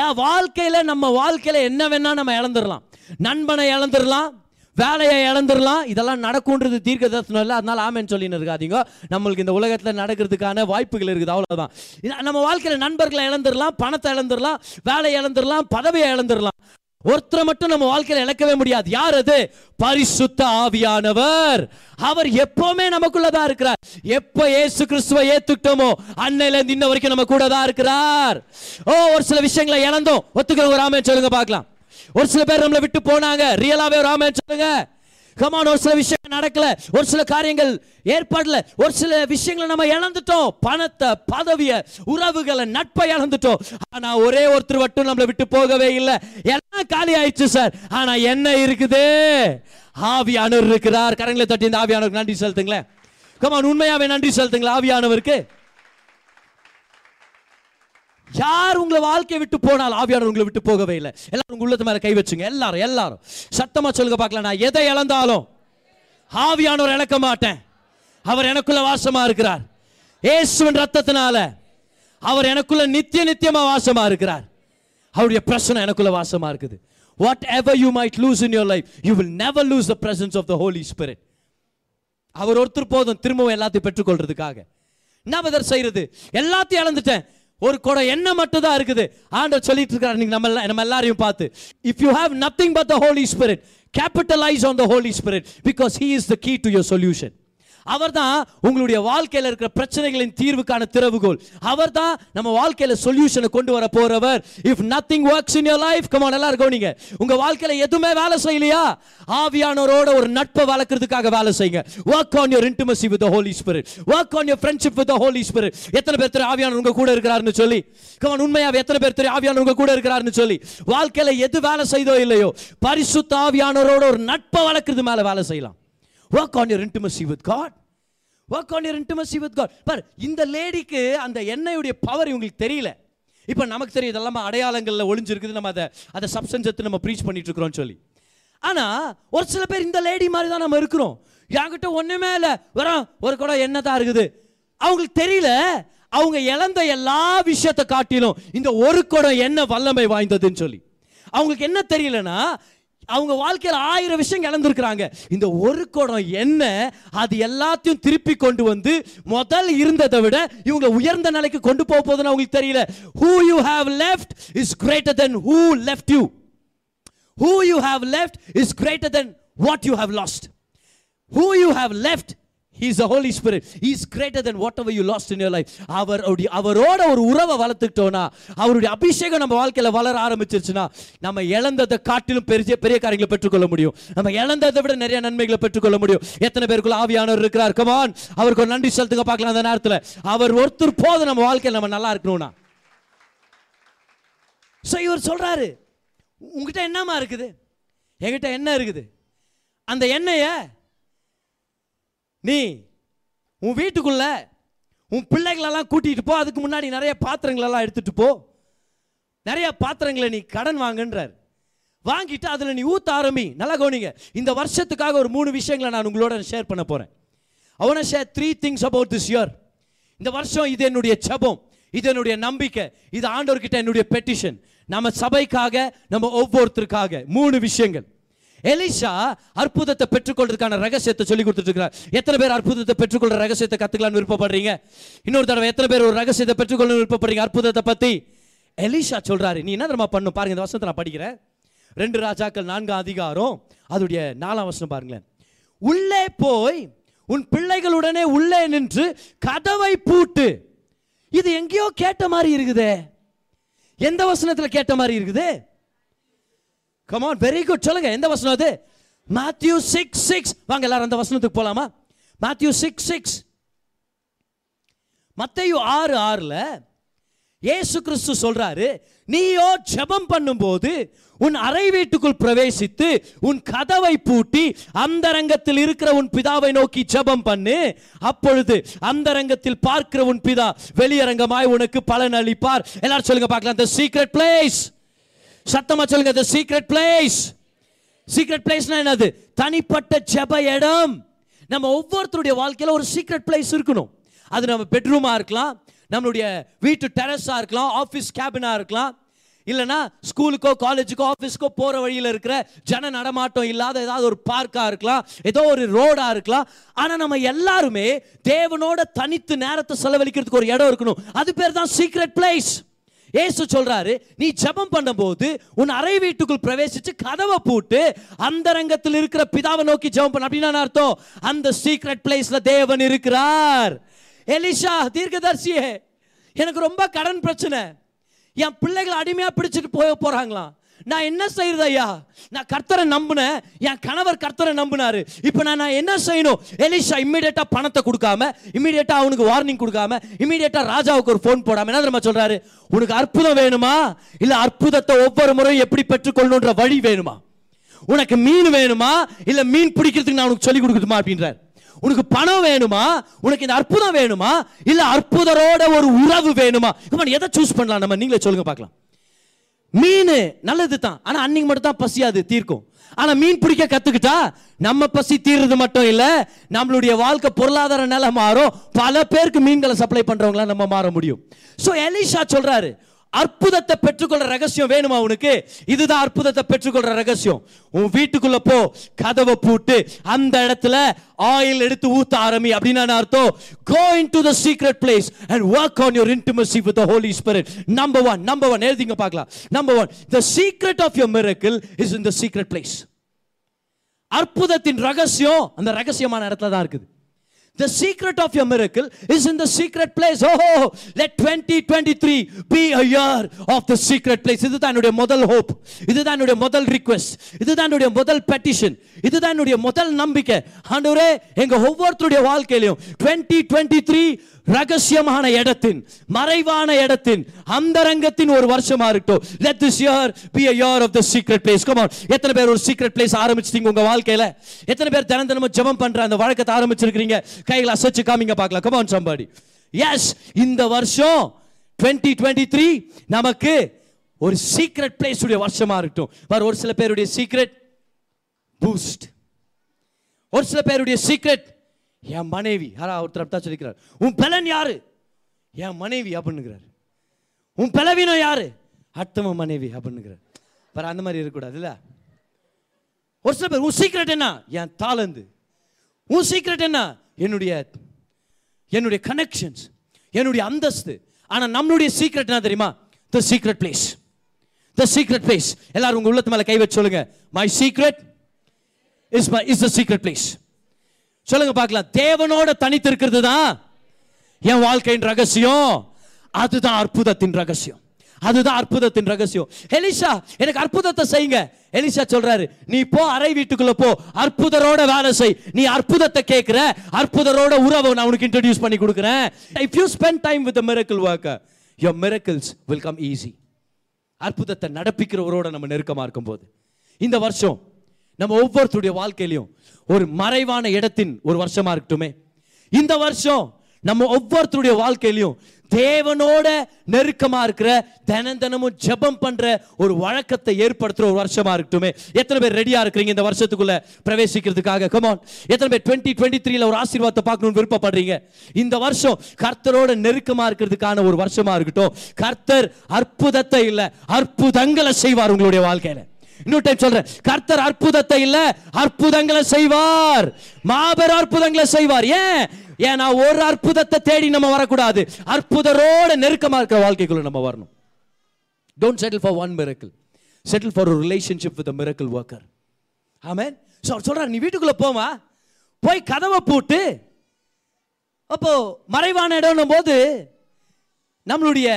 என் வாழ்க்கையில நம்ம வாழ்க்கையில என்ன வேணா நம்ம இழந்துடலாம் நண்பனை இழந்துடலாம் வேலையை இழந்துடலாம் இதெல்லாம் நடக்கும்ன்றது தீர்க்க தரிசனம் இல்லை. அதனால ஆமேன்னு சொல்லின்னு இருக்காதீங்க. நம்மளுக்கு இந்த உலகத்துல நடக்கிறதுக்கான வாய்ப்புகள் இருக்குது. அவ்வளோதான் நம்ம வாழ்க்கையில நண்பர்களை இழந்துடலாம் பணத்தை இழந்துடலாம் வேலையை இழந்துடலாம் பதவியை இழந்துடலாம் ஒருத்தரை மட்டும் நம்ம வாழ்க்கையில் இழக்கவே முடியாது. யார் அது? பரிசுத்த ஆவியானவர். அவர் எப்பவுமே நமக்குள்ளதான் இருக்கிறார். எப்ப ஏசு கிறிஸ்துவை ஏத்துக்கிட்டோமோ அன்னையில இருந்து இன்ன வரைக்கும் நம்ம கூட தான் இருக்கிறார். ஓ ஒரு சில விஷயங்களை இழந்தோம். ஒத்துக்கிற ஒரு ஆமே சொல்லுங்க பார்க்கலாம். ஒரு சில பேர் நம்மளை விட்டு போனாங்க. ரியலாவே ஒரு ஆமே சொல்லுங்க. கமான் ஒரு சில விஷயங்கள் நடக்கல. ஒரு சில காரியங்கள் ஏற்படல. ஒரு சில விஷயங்களை நம்ம இழந்துட்டோம். பணத்தை பதவியை உறவுகளை நட்பை இழந்துட்டோம். ஆனா ஒரே ஒருத்தர் மட்டும் நம்மளை விட்டு போகவே இல்லை. எல்லாம் காலி ஆயிடுச்சு சார். ஆனா என்ன இருக்குது? ஆவியானவர் இருக்கிறார். கரங்களை தட்டி இந்த ஆவியானவருக்கு நன்றி செலுத்துங்களேன். கமான் உண்மையாவே நன்றி செலுத்துங்களேன். ஆவியானவருக்கு. யார் உங்களை வாழ்க்கையை விட்டு போனால் ஆவியானவர் உங்களை விட்டு போகவே இல்லை. எல்லாரும் உங்க உள்ளத்து மேல கை வச்சுங்க. எல்லாரும் எல்லாரும். சத்தமா சொல்லுங்க பார்க்கலாம் நான் எதை இழந்தாலும் ஆவியானவர் இழக்க மாட்டேன். அவர் எனக்குள்ள வாசமா இருக்கிறார். இயேசுவின் ரத்தத்தினால அவர் எனக்குள்ள நித்திய நித்தியமா வாசமா இருக்கிறார். அவருடைய பிரச்சனை எனக்குள்ள வாசமா இருக்குது. Whatever you might lose in your life you will never lose the presence of the Holy Spirit அவர் ஒருத்தர் போதும் திரும்பவும் எல்லாத்தையும் பெற்றுக்கொள்றதுக்காக. என்ன பதர் செய்யறது. எல்லாத்தையும் இழந்துட்டேன். ஒரு குடம் என்ன மட்டும் தான் இருக்குது. ஆண்டவர் சொல்லிட்டு இருக்காரு நீங்க நம்ம நம்ம எல்லாரையும் பார்த்து. If you have nothing but the Holy Spirit capitalize on the Holy Spirit because he is the key to your solution அவர்தான் உங்களுடைய வாழ்க்கையில் இருக்கிற பிரச்சனைகளின் தீர்வுக்கான திறவுகோல். அவர்தான் நம்ம வாழ்க்கையில் சொல்யூஷனை கொண்டு வர போறவர். If nothing works in your life come on எல்லாரும் கவனிங்க. உங்க வாழ்க்கையில எதுவுமே வேலை செய்யலையா? ஆவியானவரோட ஒரு நட்பை வளர்க்கறதுக்காக வேலை செய்யுங்க. Work on your intimacy with Holy Spirit work on your friendship with Holy Spirit எத்தனை பேர் திரு ஆவியானவர் உங்க கூட இருக்கிறாருன்னு சொல்லி? கமான் உண்மையாக எத்தனை பேர் திரு ஆவியானவர் உங்க கூட இருக்கிறாருன்னு சொல்லி? வாழ்க்கையில எது வேலை செய்தோ இல்லையோ பரிசுத்த ஆவியானவரோட ஒரு நட்பை வளர்க்கறது மேல வேலை செய்யலாம். Work on your intimacy with God work on your intimacy with God பார் இந்த லேடிக்கு அந்த எண்ணெயுடைய பவர் இவங்களுக்கு தெரியல. இப்போ நமக்கு தெரியும் இதெல்லாம் அடையாளங்களில் ஒளிஞ்சிருக்குது. நம்ம அதை அதை சப்ஸ்டன்ஸ் எடுத்து நம்ம ப்ரீச் பண்ணிட்டு இருக்கிறோம்னு சொல்லி. ஆனால் ஒரு சில பேர் இந்த லேடி மாதிரி தான் நம்ம இருக்கிறோம். என்கிட்ட ஒன்றுமே இல்லை. வரோம் ஒரு குடம் என்ன தான் இருக்குது. அவங்களுக்கு தெரியல. அவங்க இழந்த எல்லா விஷயத்தை காட்டிலும் இந்த ஒரு குடம் என்ன வல்லமை வாய்ந்ததுன்னு சொல்லி. அவங்களுக்கு என்ன தெரியலனா அவங்க வாழ்க்கையில் ஆயிரம் விஷயம் இழந்திருக்கிறாங்க. இந்த ஒரு குடம் என்ன அது எல்லாத்தையும் திருப்பி கொண்டு வந்து முதல் இருந்ததை விட இவங்க உயர்ந்த நிலைக்கு கொண்டு போக போகுதுன்னு அவங்களுக்கு தெரியல. Who you have left is greater than who left you who you have left is greater than what you have lost who you have left is is the is spirit. He is greater than whatever you lost in life அவர் அவருடைய அவரோட ஒரு உறவை வளர்த்துக்கிட்டோம்னா அவருடைய அபிஷேகம் நம்ம வாழ்க்கையில் வளர ஆரம்பிச்சிருச்சுன்னா நம்ம இழந்ததை காட்டிலும் பெரிய பெரிய காரியங்களை பெற்றுக்கொள்ள முடியும். நம்ம இழந்ததை விட நிறைய நன்மைகளை பெற்றுக்கொள்ள முடியும். எத்தனை பேருக்குள்ள ஆவியானவர் இருக்கிறார்? கமான் அவருக்கு ஒரு நன்றி செலுத்துங்க பார்க்கலாம் அந்த நேரத்தில். அவர் ஒருத்தர் போது நம்ம வாழ்க்கையில் நம்ம நல்லா இருக்கணும்னா. ஸோ இவர் சொல்கிறாரு உங்ககிட்ட என்னமா இருக்குது? என்கிட்ட என்ன இருக்குது? அந்த எண்ணெயை நீ உன் வீட்டுக்குள்ள உன் பிள்ளைகளெல்லாம் கூட்டிகிட்டு போ. அதுக்கு முன்னாடி நிறைய பாத்திரங்களெல்லாம் எடுத்துட்டு போ. நிறைய பாத்திரங்களை நீ கடன் வாங்குன்றார். வாங்கிட்டு அதில் நீ ஊத்த ஆரம்பி. நல்லா கவனிங்க. இந்த வருஷத்துக்காக ஒரு மூணு விஷயங்களை நான் உங்களோட ஷேர் பண்ண போறேன். அவனை share three things about this year இந்த வருஷம் இது என்னுடைய ஜெபம். இது என்னுடைய நம்பிக்கை. இது ஆண்டவர்கிட்ட என்னுடைய பெட்டிஷன் நம்ம சபைக்காக நம்ம ஒவ்வொருத்தருக்காக மூணு விஷயங்கள். எலிஷா அற்புதத்தை பெற்றுக்கொள்றதுக்கான ரகசியத்தை சொல்லி கொடுத்துட்டு இருக்கிறார் எத்தனை பேர் அற்புதத்தை பெற்றுக்கொள்ற ரகசியத்தை கற்றுக்கலான்னு விருப்பப்படுறீங்க? இன்னொரு தடவை எத்தனை பேர் ஒரு ரகசியத்தை பெற்றுக்கொள்ள விருப்பப்படுறீங்க அற்புதத்தை பத்தி? எலிஷா சொல்றாரு நீ என்ன தரமா பண்ணும் பாருங்க இந்த வசனத்தை நான் படிக்கிறேன். ரெண்டு ராஜாக்கள் நான்கு அதிகாரம் அதோடைய நாலாம் வசனம் பாருங்களேன். உள்ளே போய் உன் பிள்ளைகளுடனே உள்ளே நின்று கதவை பூட்டு. இது எங்கேயோ கேட்ட மாதிரி இருக்குதே. எந்த வசனத்தில் கேட்ட மாதிரி இருக்குது? கமான் வெரி குட் சொல்லுங்க எந்த வசனம் அது? மேத்யூ சிக்ஸ் சிக்ஸ் வாங்க எல்லாரும் அந்த வசனத்துக்கு போலாமா? மேத்யூ சிக்ஸ் சிக்ஸ் மத்தையு ஆறு ஆறுல ஏசு கிறிஸ்து சொல்றாரு நீயோ ஜபம் பண்ணும்போது உன் அறை வீட்டுக்குள் பிரவேசித்து உன் கதவை பூட்டி அந்தரங்கத்தில் இருக்கிற உன் பிதாவை நோக்கி ஜபம் பண்ணு. அப்பொழுது அந்தரங்கத்தில் பார்க்கிற உன் பிதா வெளியரங்கமாய் உனக்கு பலன் அளிப்பார். எல்லாரும் சொல்லுங்க பார்க்கலாம். The சீக்ரெட் பிளேஸ் சத்தமா சொல்லுங்க த சீக்ரெட் பிளேஸ் சீக்ரெட் பிளேஸ்னா என்னது? தனிப்பட்ட ஜெப இடம். நம்ம ஒவ்வொருத்தருடைய வாழ்க்கையில ஒரு சீக்ரெட் பிளேஸ் இருக்கணும். அது நம்ம பெட்ரூமா இருக்கலாம் நம்மளுடைய வீட்டு டெரஸா இருக்கலாம் ஆஃபீஸ் கேபினா இருக்கலாம். இல்லைன்னா ஸ்கூலுக்கோ காலேஜுக்கோ ஆஃபீஸ்க்கோ போகிற வழியில் இருக்கிற ஜன நடமாட்டம் இல்லாத ஏதாவது ஒரு பார்க்காக இருக்கலாம் ஏதோ ஒரு ரோடாக இருக்கலாம். ஆனால் நம்ம எல்லாருமே தேவனோட தனித்து நேரத்தை செலவழிக்கிறதுக்கு ஒரு இடம் இருக்கணும். அது பேர் தான் சீக்ரெட் பிளேஸ் ஏசு சொல்றாரு நீ ஜெபம் பண்ணும்போது உன் அறை வீட்டுக்குள் பிரவேசிச்சு கதவை பூட்டு அந்த ரங்கத்தில் இருக்கிற பிதாவை நோக்கி ஜெபம் பண்ண. அப்படின்னு அர்த்தம்? அந்த சீக்ரெட் பிளேஸ்ல தேவன் இருக்கிறார். எலிஷா தீர்க்கதர்சியே எனக்கு ரொம்ப கடன் பிரச்சனை. என் பிள்ளைகளை அடிமையா பிடிச்சிட்டு போக போறாங்களாம். நான் என்ன செய்யறது ஐயா? நான் கர்த்தரை நம்பினேன். என் கணவர் கர்த்தரை நம்பினாரு. இப்போ நான் நான் என்ன செய்யணும்? எலிஷா இம்மிடியட்டா பணத்தை கொடுக்காம இம்மிடியட்டா அவனுக்கு வார்னிங் கொடுக்காம இம்மிடியட்டா ராஜாவுக்கு ஒரு ஃபோன் போடாம என்ன தெரியுமா சொல்றாரு? உனக்கு அற்புதம் வேணுமா? இல்ல அற்புதத்தை ஒவ்வொரு முறையும் எப்படி பெற்றுக்கொள்ளணுன்ற வழி வேணுமா? உனக்கு மீன் வேணுமா? இல்ல மீன் பிடிக்கிறதுக்கு நான் உனக்கு சொல்லி கொடுக்கணுமா அப்படின்றார். உனக்கு பணம் வேணுமா? உனக்கு இந்த அற்புதம் வேணுமா? இல்ல அற்புதரோட ஒரு உறவு வேணுமா? எதை சூஸ் பண்ணலாம் நம்ம? நீங்களே சொல்லுங்க பார்க்கலாம். மீன் நல்லது தான் ஆனா அன்னைக்கு மட்டும் தான் பசியாது தீர்க்கும். ஆனா மீன் பிடிக்க கத்துக்கிட்டா நம்ம பசி தீர்றது மட்டும் இல்ல நம்மளுடைய வாழ்க்கை பொருளாதார நிலை மாறும். பல பேருக்கு மீன்களை சப்ளை பண்றவங்களா நம்ம மாற முடியும். சோ எலிஷா சொல்றாரு அற்புதத்தை பெற்றுக்கொள்ற ரகசியம் வேணுமா உனக்கு? இதுதான் அற்புதத்தை பெற்றுக்கொள்ற ரகசியம். உன் வீட்டுக்குள்ள போ கதவை பூட்டு அந்த இடத்துல ஆயில் எடுத்து ஊத்த ஆரம்பி. அப்படின்னு அர்த்தம்? Go in to secret place and work on your intimacy with holy holy spirit. One one number எழுதிங்க பார்க்கலாம். Number one the secret of your miracle is in the secret place அற்புதத்தின் ரகசியம் அந்த ரகசியமான இடத்துல தான் இருக்குது. The secret of your miracle is in the secret place. Oh, let 2023 be a year of the secret place. இதுதான் என்னுடைய முதல் hope. இதுதான் என்னுடைய முதல் request. இதுதான் என்னுடைய முதல் petition. இதுதான் என்னுடைய முதல் நம்பிக்கை. ஆண்டவரே எங்க ஒவ்வொருத்தருடைய வாழ்க்கையிலும் 2023 ரகசியமான இடத்தின் மறைவான இடத்தின் அந்தரங்கத்தின் ஒரு வருஷமா இருக்கட்டும். Let this year be a year of the secret place come on எத்தனை பேர் ஒரு சீக்ரெட் பிளேஸ் ஆரம்பிச்சிட்டீங்க உங்க வாழ்க்கையில? எத்தனை பேர் தினம் தினமும் ஜெபம் பண்ற அந்த வழக்கத்தை ஆரம்பிச்சிருக்கீங்க கையில அசைச்சு காமிங்க பார்க்கலாம். கம் ஆன் சம்பாடி எஸ் இந்த வருஷம் 2023 நமக்கு ஒரு சீக்ரெட் பிளேஸ் உடைய வருஷமா இருக்கட்டும். வேறு ஒரு சில பேருடைய சீக்ரெட் பூஸ்ட் ஒரு சில பேருடைய சீக்ரெட் என் மனைவி யாரா ஒருத்தர் அப்படித்தான் சொல்லிக்கிறார். உன் பலன் யாரு? என் மனைவி அப்படின்னுக்கிறார் உன் பலவீனம் யாரு? அத்தம மனைவி அப்படின்னுக்கிறார் பர அந்த மாதிரி இருக்கக்கூடாது இல்ல? ஒரு சில பேர் உன் சீக்ரெட் என்ன? என் தாளந்து. உன் சீக்ரெட் என்ன? என்னுடைய என்னுடைய கனெக்ஷன்ஸ் என்னுடைய அந்தஸ்து. ஆனால் நம்மளுடைய சீக்ரெட் என்ன தெரியுமா? The secret place the secret place எல்லாரும் உங்க உள்ளத்து மேலே கை வச்சு சொல்லுங்க. My secret is my is the secret place சொல்லுங்க பார்க்கலாம். தேவனோட தனித்து இருக்கிறது தான் என் வாழ்க்கையின் ரகசியம். அதுதான் அற்புதத்தின் ரகசியம். அதுதான் அற்புதத்தின் ரகசியம். எலிஷா எனக்கு அற்புதத்தை செய்யுங்க. எலிஷா சொல்றாரு நீ போ அறை வீட்டுக்குள்ள போ. அற்புதரோட வேலை செய். நீ அற்புதத்தை கேட்கிற அற்புதரோட உறவை நான் உனக்கு இன்ட்ரடியூஸ் பண்ணி கொடுக்குறேன். If you spend time with miracle worker your miracles will come easy அற்புதத்தை நடப்பிக்கிறவரோட நம்ம நெருக்கமாக இருக்கும்போது. இந்த வருஷம் நம்ம ஒவ்வொருத்தருடைய வாழ்க்கையிலையும் ஒரு மறைவான இடத்தின் ஒரு வருஷமா இருக்கட்டுமே. இந்த வருஷம் நம்ம ஒவ்வொருத்தருடைய வாழ்க்கையிலையும் தேவனோட நெருக்கமா இருக்கிற தினம் தினமும் ஜெபம் பண்ற ஒரு வழக்கத்தை ஏற்படுத்துற ஒரு வருஷமா இருக்கட்டுமே. எத்தனை பேர் ரெடியா இருக்கிறீங்க இந்த வருஷத்துக்குள்ள பிரவேசிக்கிறதுக்காக? கமான் எத்தனை பேர் டுவெண்ட்டி டுவெண்ட்டி த்ரீல ஒரு ஆசீர்வாதத்தை பார்க்கணும்னு விருப்பப்படுறீங்க? இந்த வருஷம் கர்த்தரோட நெருக்கமா இருக்கிறதுக்கான ஒரு வருஷமா இருக்கட்டும். கர்த்தர் அற்புதத்தை இல்லை அற்புதங்களை செய்வார் உங்களுடைய வாழ்க்கையில. இன்னொரு டைம் சொல்றேன். கர்த்தர் அற்புதத்தை இல்ல அற்புதங்களை செய்வார். மாபெரும் அற்புதங்களை செய்வார். ஏன்? ஏன்னா ஒரு அற்புதத்தை தேடி நம்ம வரக்கூடாது. அற்புதரோட நெருக்கமா இருக்கிற வாழ்க்கைக்குள்ள நம்ம வரணும். Don't settle for one miracle settle for ஒரு ரிலேஷன்ஷிப் வித் மிரக்கல் ஒர்க்கர் ஆமேன் ஸோ அவர் சொல்றாரு நீ வீட்டுக்குள்ள போமா போய் கதவை பூட்டு அப்போ மறைவான இடம்னும் போது நம்மளுடைய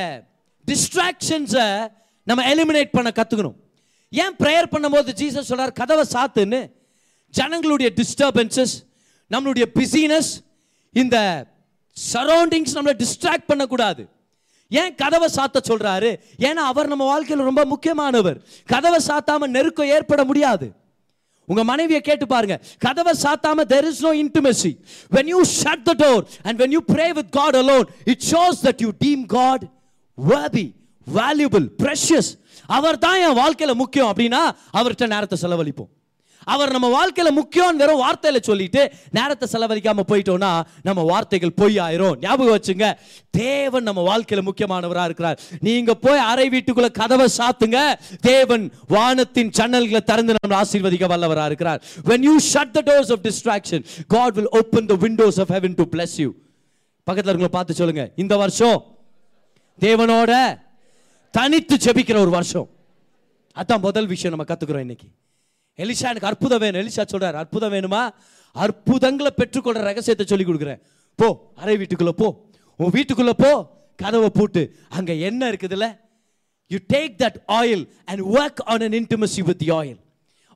டிஸ்ட்ராக்ஷன்ஸை நம்ம எலிமினேட் பண்ண கத்துக்கணும். ஏன் ப்ரேயர் பண்ணும்போது ஜீசஸ் சொல்கிறார் கதவை சாத்துன்னு? ஜனங்களுடைய டிஸ்டர்பன்சஸ் நம்மளுடைய பிஸினஸ் இந்த சரௌண்டிங்ஸ் நம்மளை டிஸ்ட்ராக்ட் பண்ணக்கூடாது. ஏன் கதவை சாத்த சொல்றாரு? ஏன்னா அவர் நம்ம வாழ்க்கையில் ரொம்ப முக்கியமானவர். கதவை சாத்தாம நெருக்கம் ஏற்பட முடியாது. உங்க மனைவியை கேட்டு பாருங்க. கதவை சாத்தாம there is no intimacy. When you shut the door and when you pray with God alone it shows that you deem God worthy valuable precious. அவர் தான் என் வாழ்க்கையில் முக்கியம் அப்படின்னா அவர்கிட்ட நேரத்தை செலவழிப்போம். அவர் நம்ம வாழ்க்கையில் முக்கியம் வெறும் வார்த்தையில் சொல்லிட்டு நேரத்தை செலவழிக்காம போயிட்டோம்னா நம்ம வார்த்தைகள் பொய் ஆயிரும் ஞாபகம் வச்சுங்க தேவன் நம்ம வாழ்க்கையில் முக்கியமானவராக இருக்கிறார். நீங்க போய் அறை வீட்டுக்குள்ள கதவை சாத்துங்க தேவன் வானத்தின் ஜன்னல்களை திறந்து நம்ம ஆசீர்வதிக்க வல்லவராக இருக்கிறார். When you shut the doors of distraction god will open the windows of heaven to bless you. பக்கத்துல இருக்கவங்கள பார்த்து சொல்லுங்க இந்த வருஷம் தேவனோட தனித்து ஜெபிக்கிற ஒரு வருஷம். அதான் முதல் விஷயம் நம்ம கற்றுக்குறோம் இன்னைக்கு. எலிஷா எனக்கு அற்புதம் வேணும். எலிஷா சொல்கிறார் அற்புதம் வேணுமா? அற்புதங்களை பெற்றுக்கொள்கிற ரகசியத்தை சொல்லி கொடுக்குறேன். போ அரை வீட்டுக்குள்ளே போ. உன் வீட்டுக்குள்ளே போ கதவை பூட்டு. அங்கே என்ன இருக்குதுல்ல? You take that oil and work on an intimacy with the oil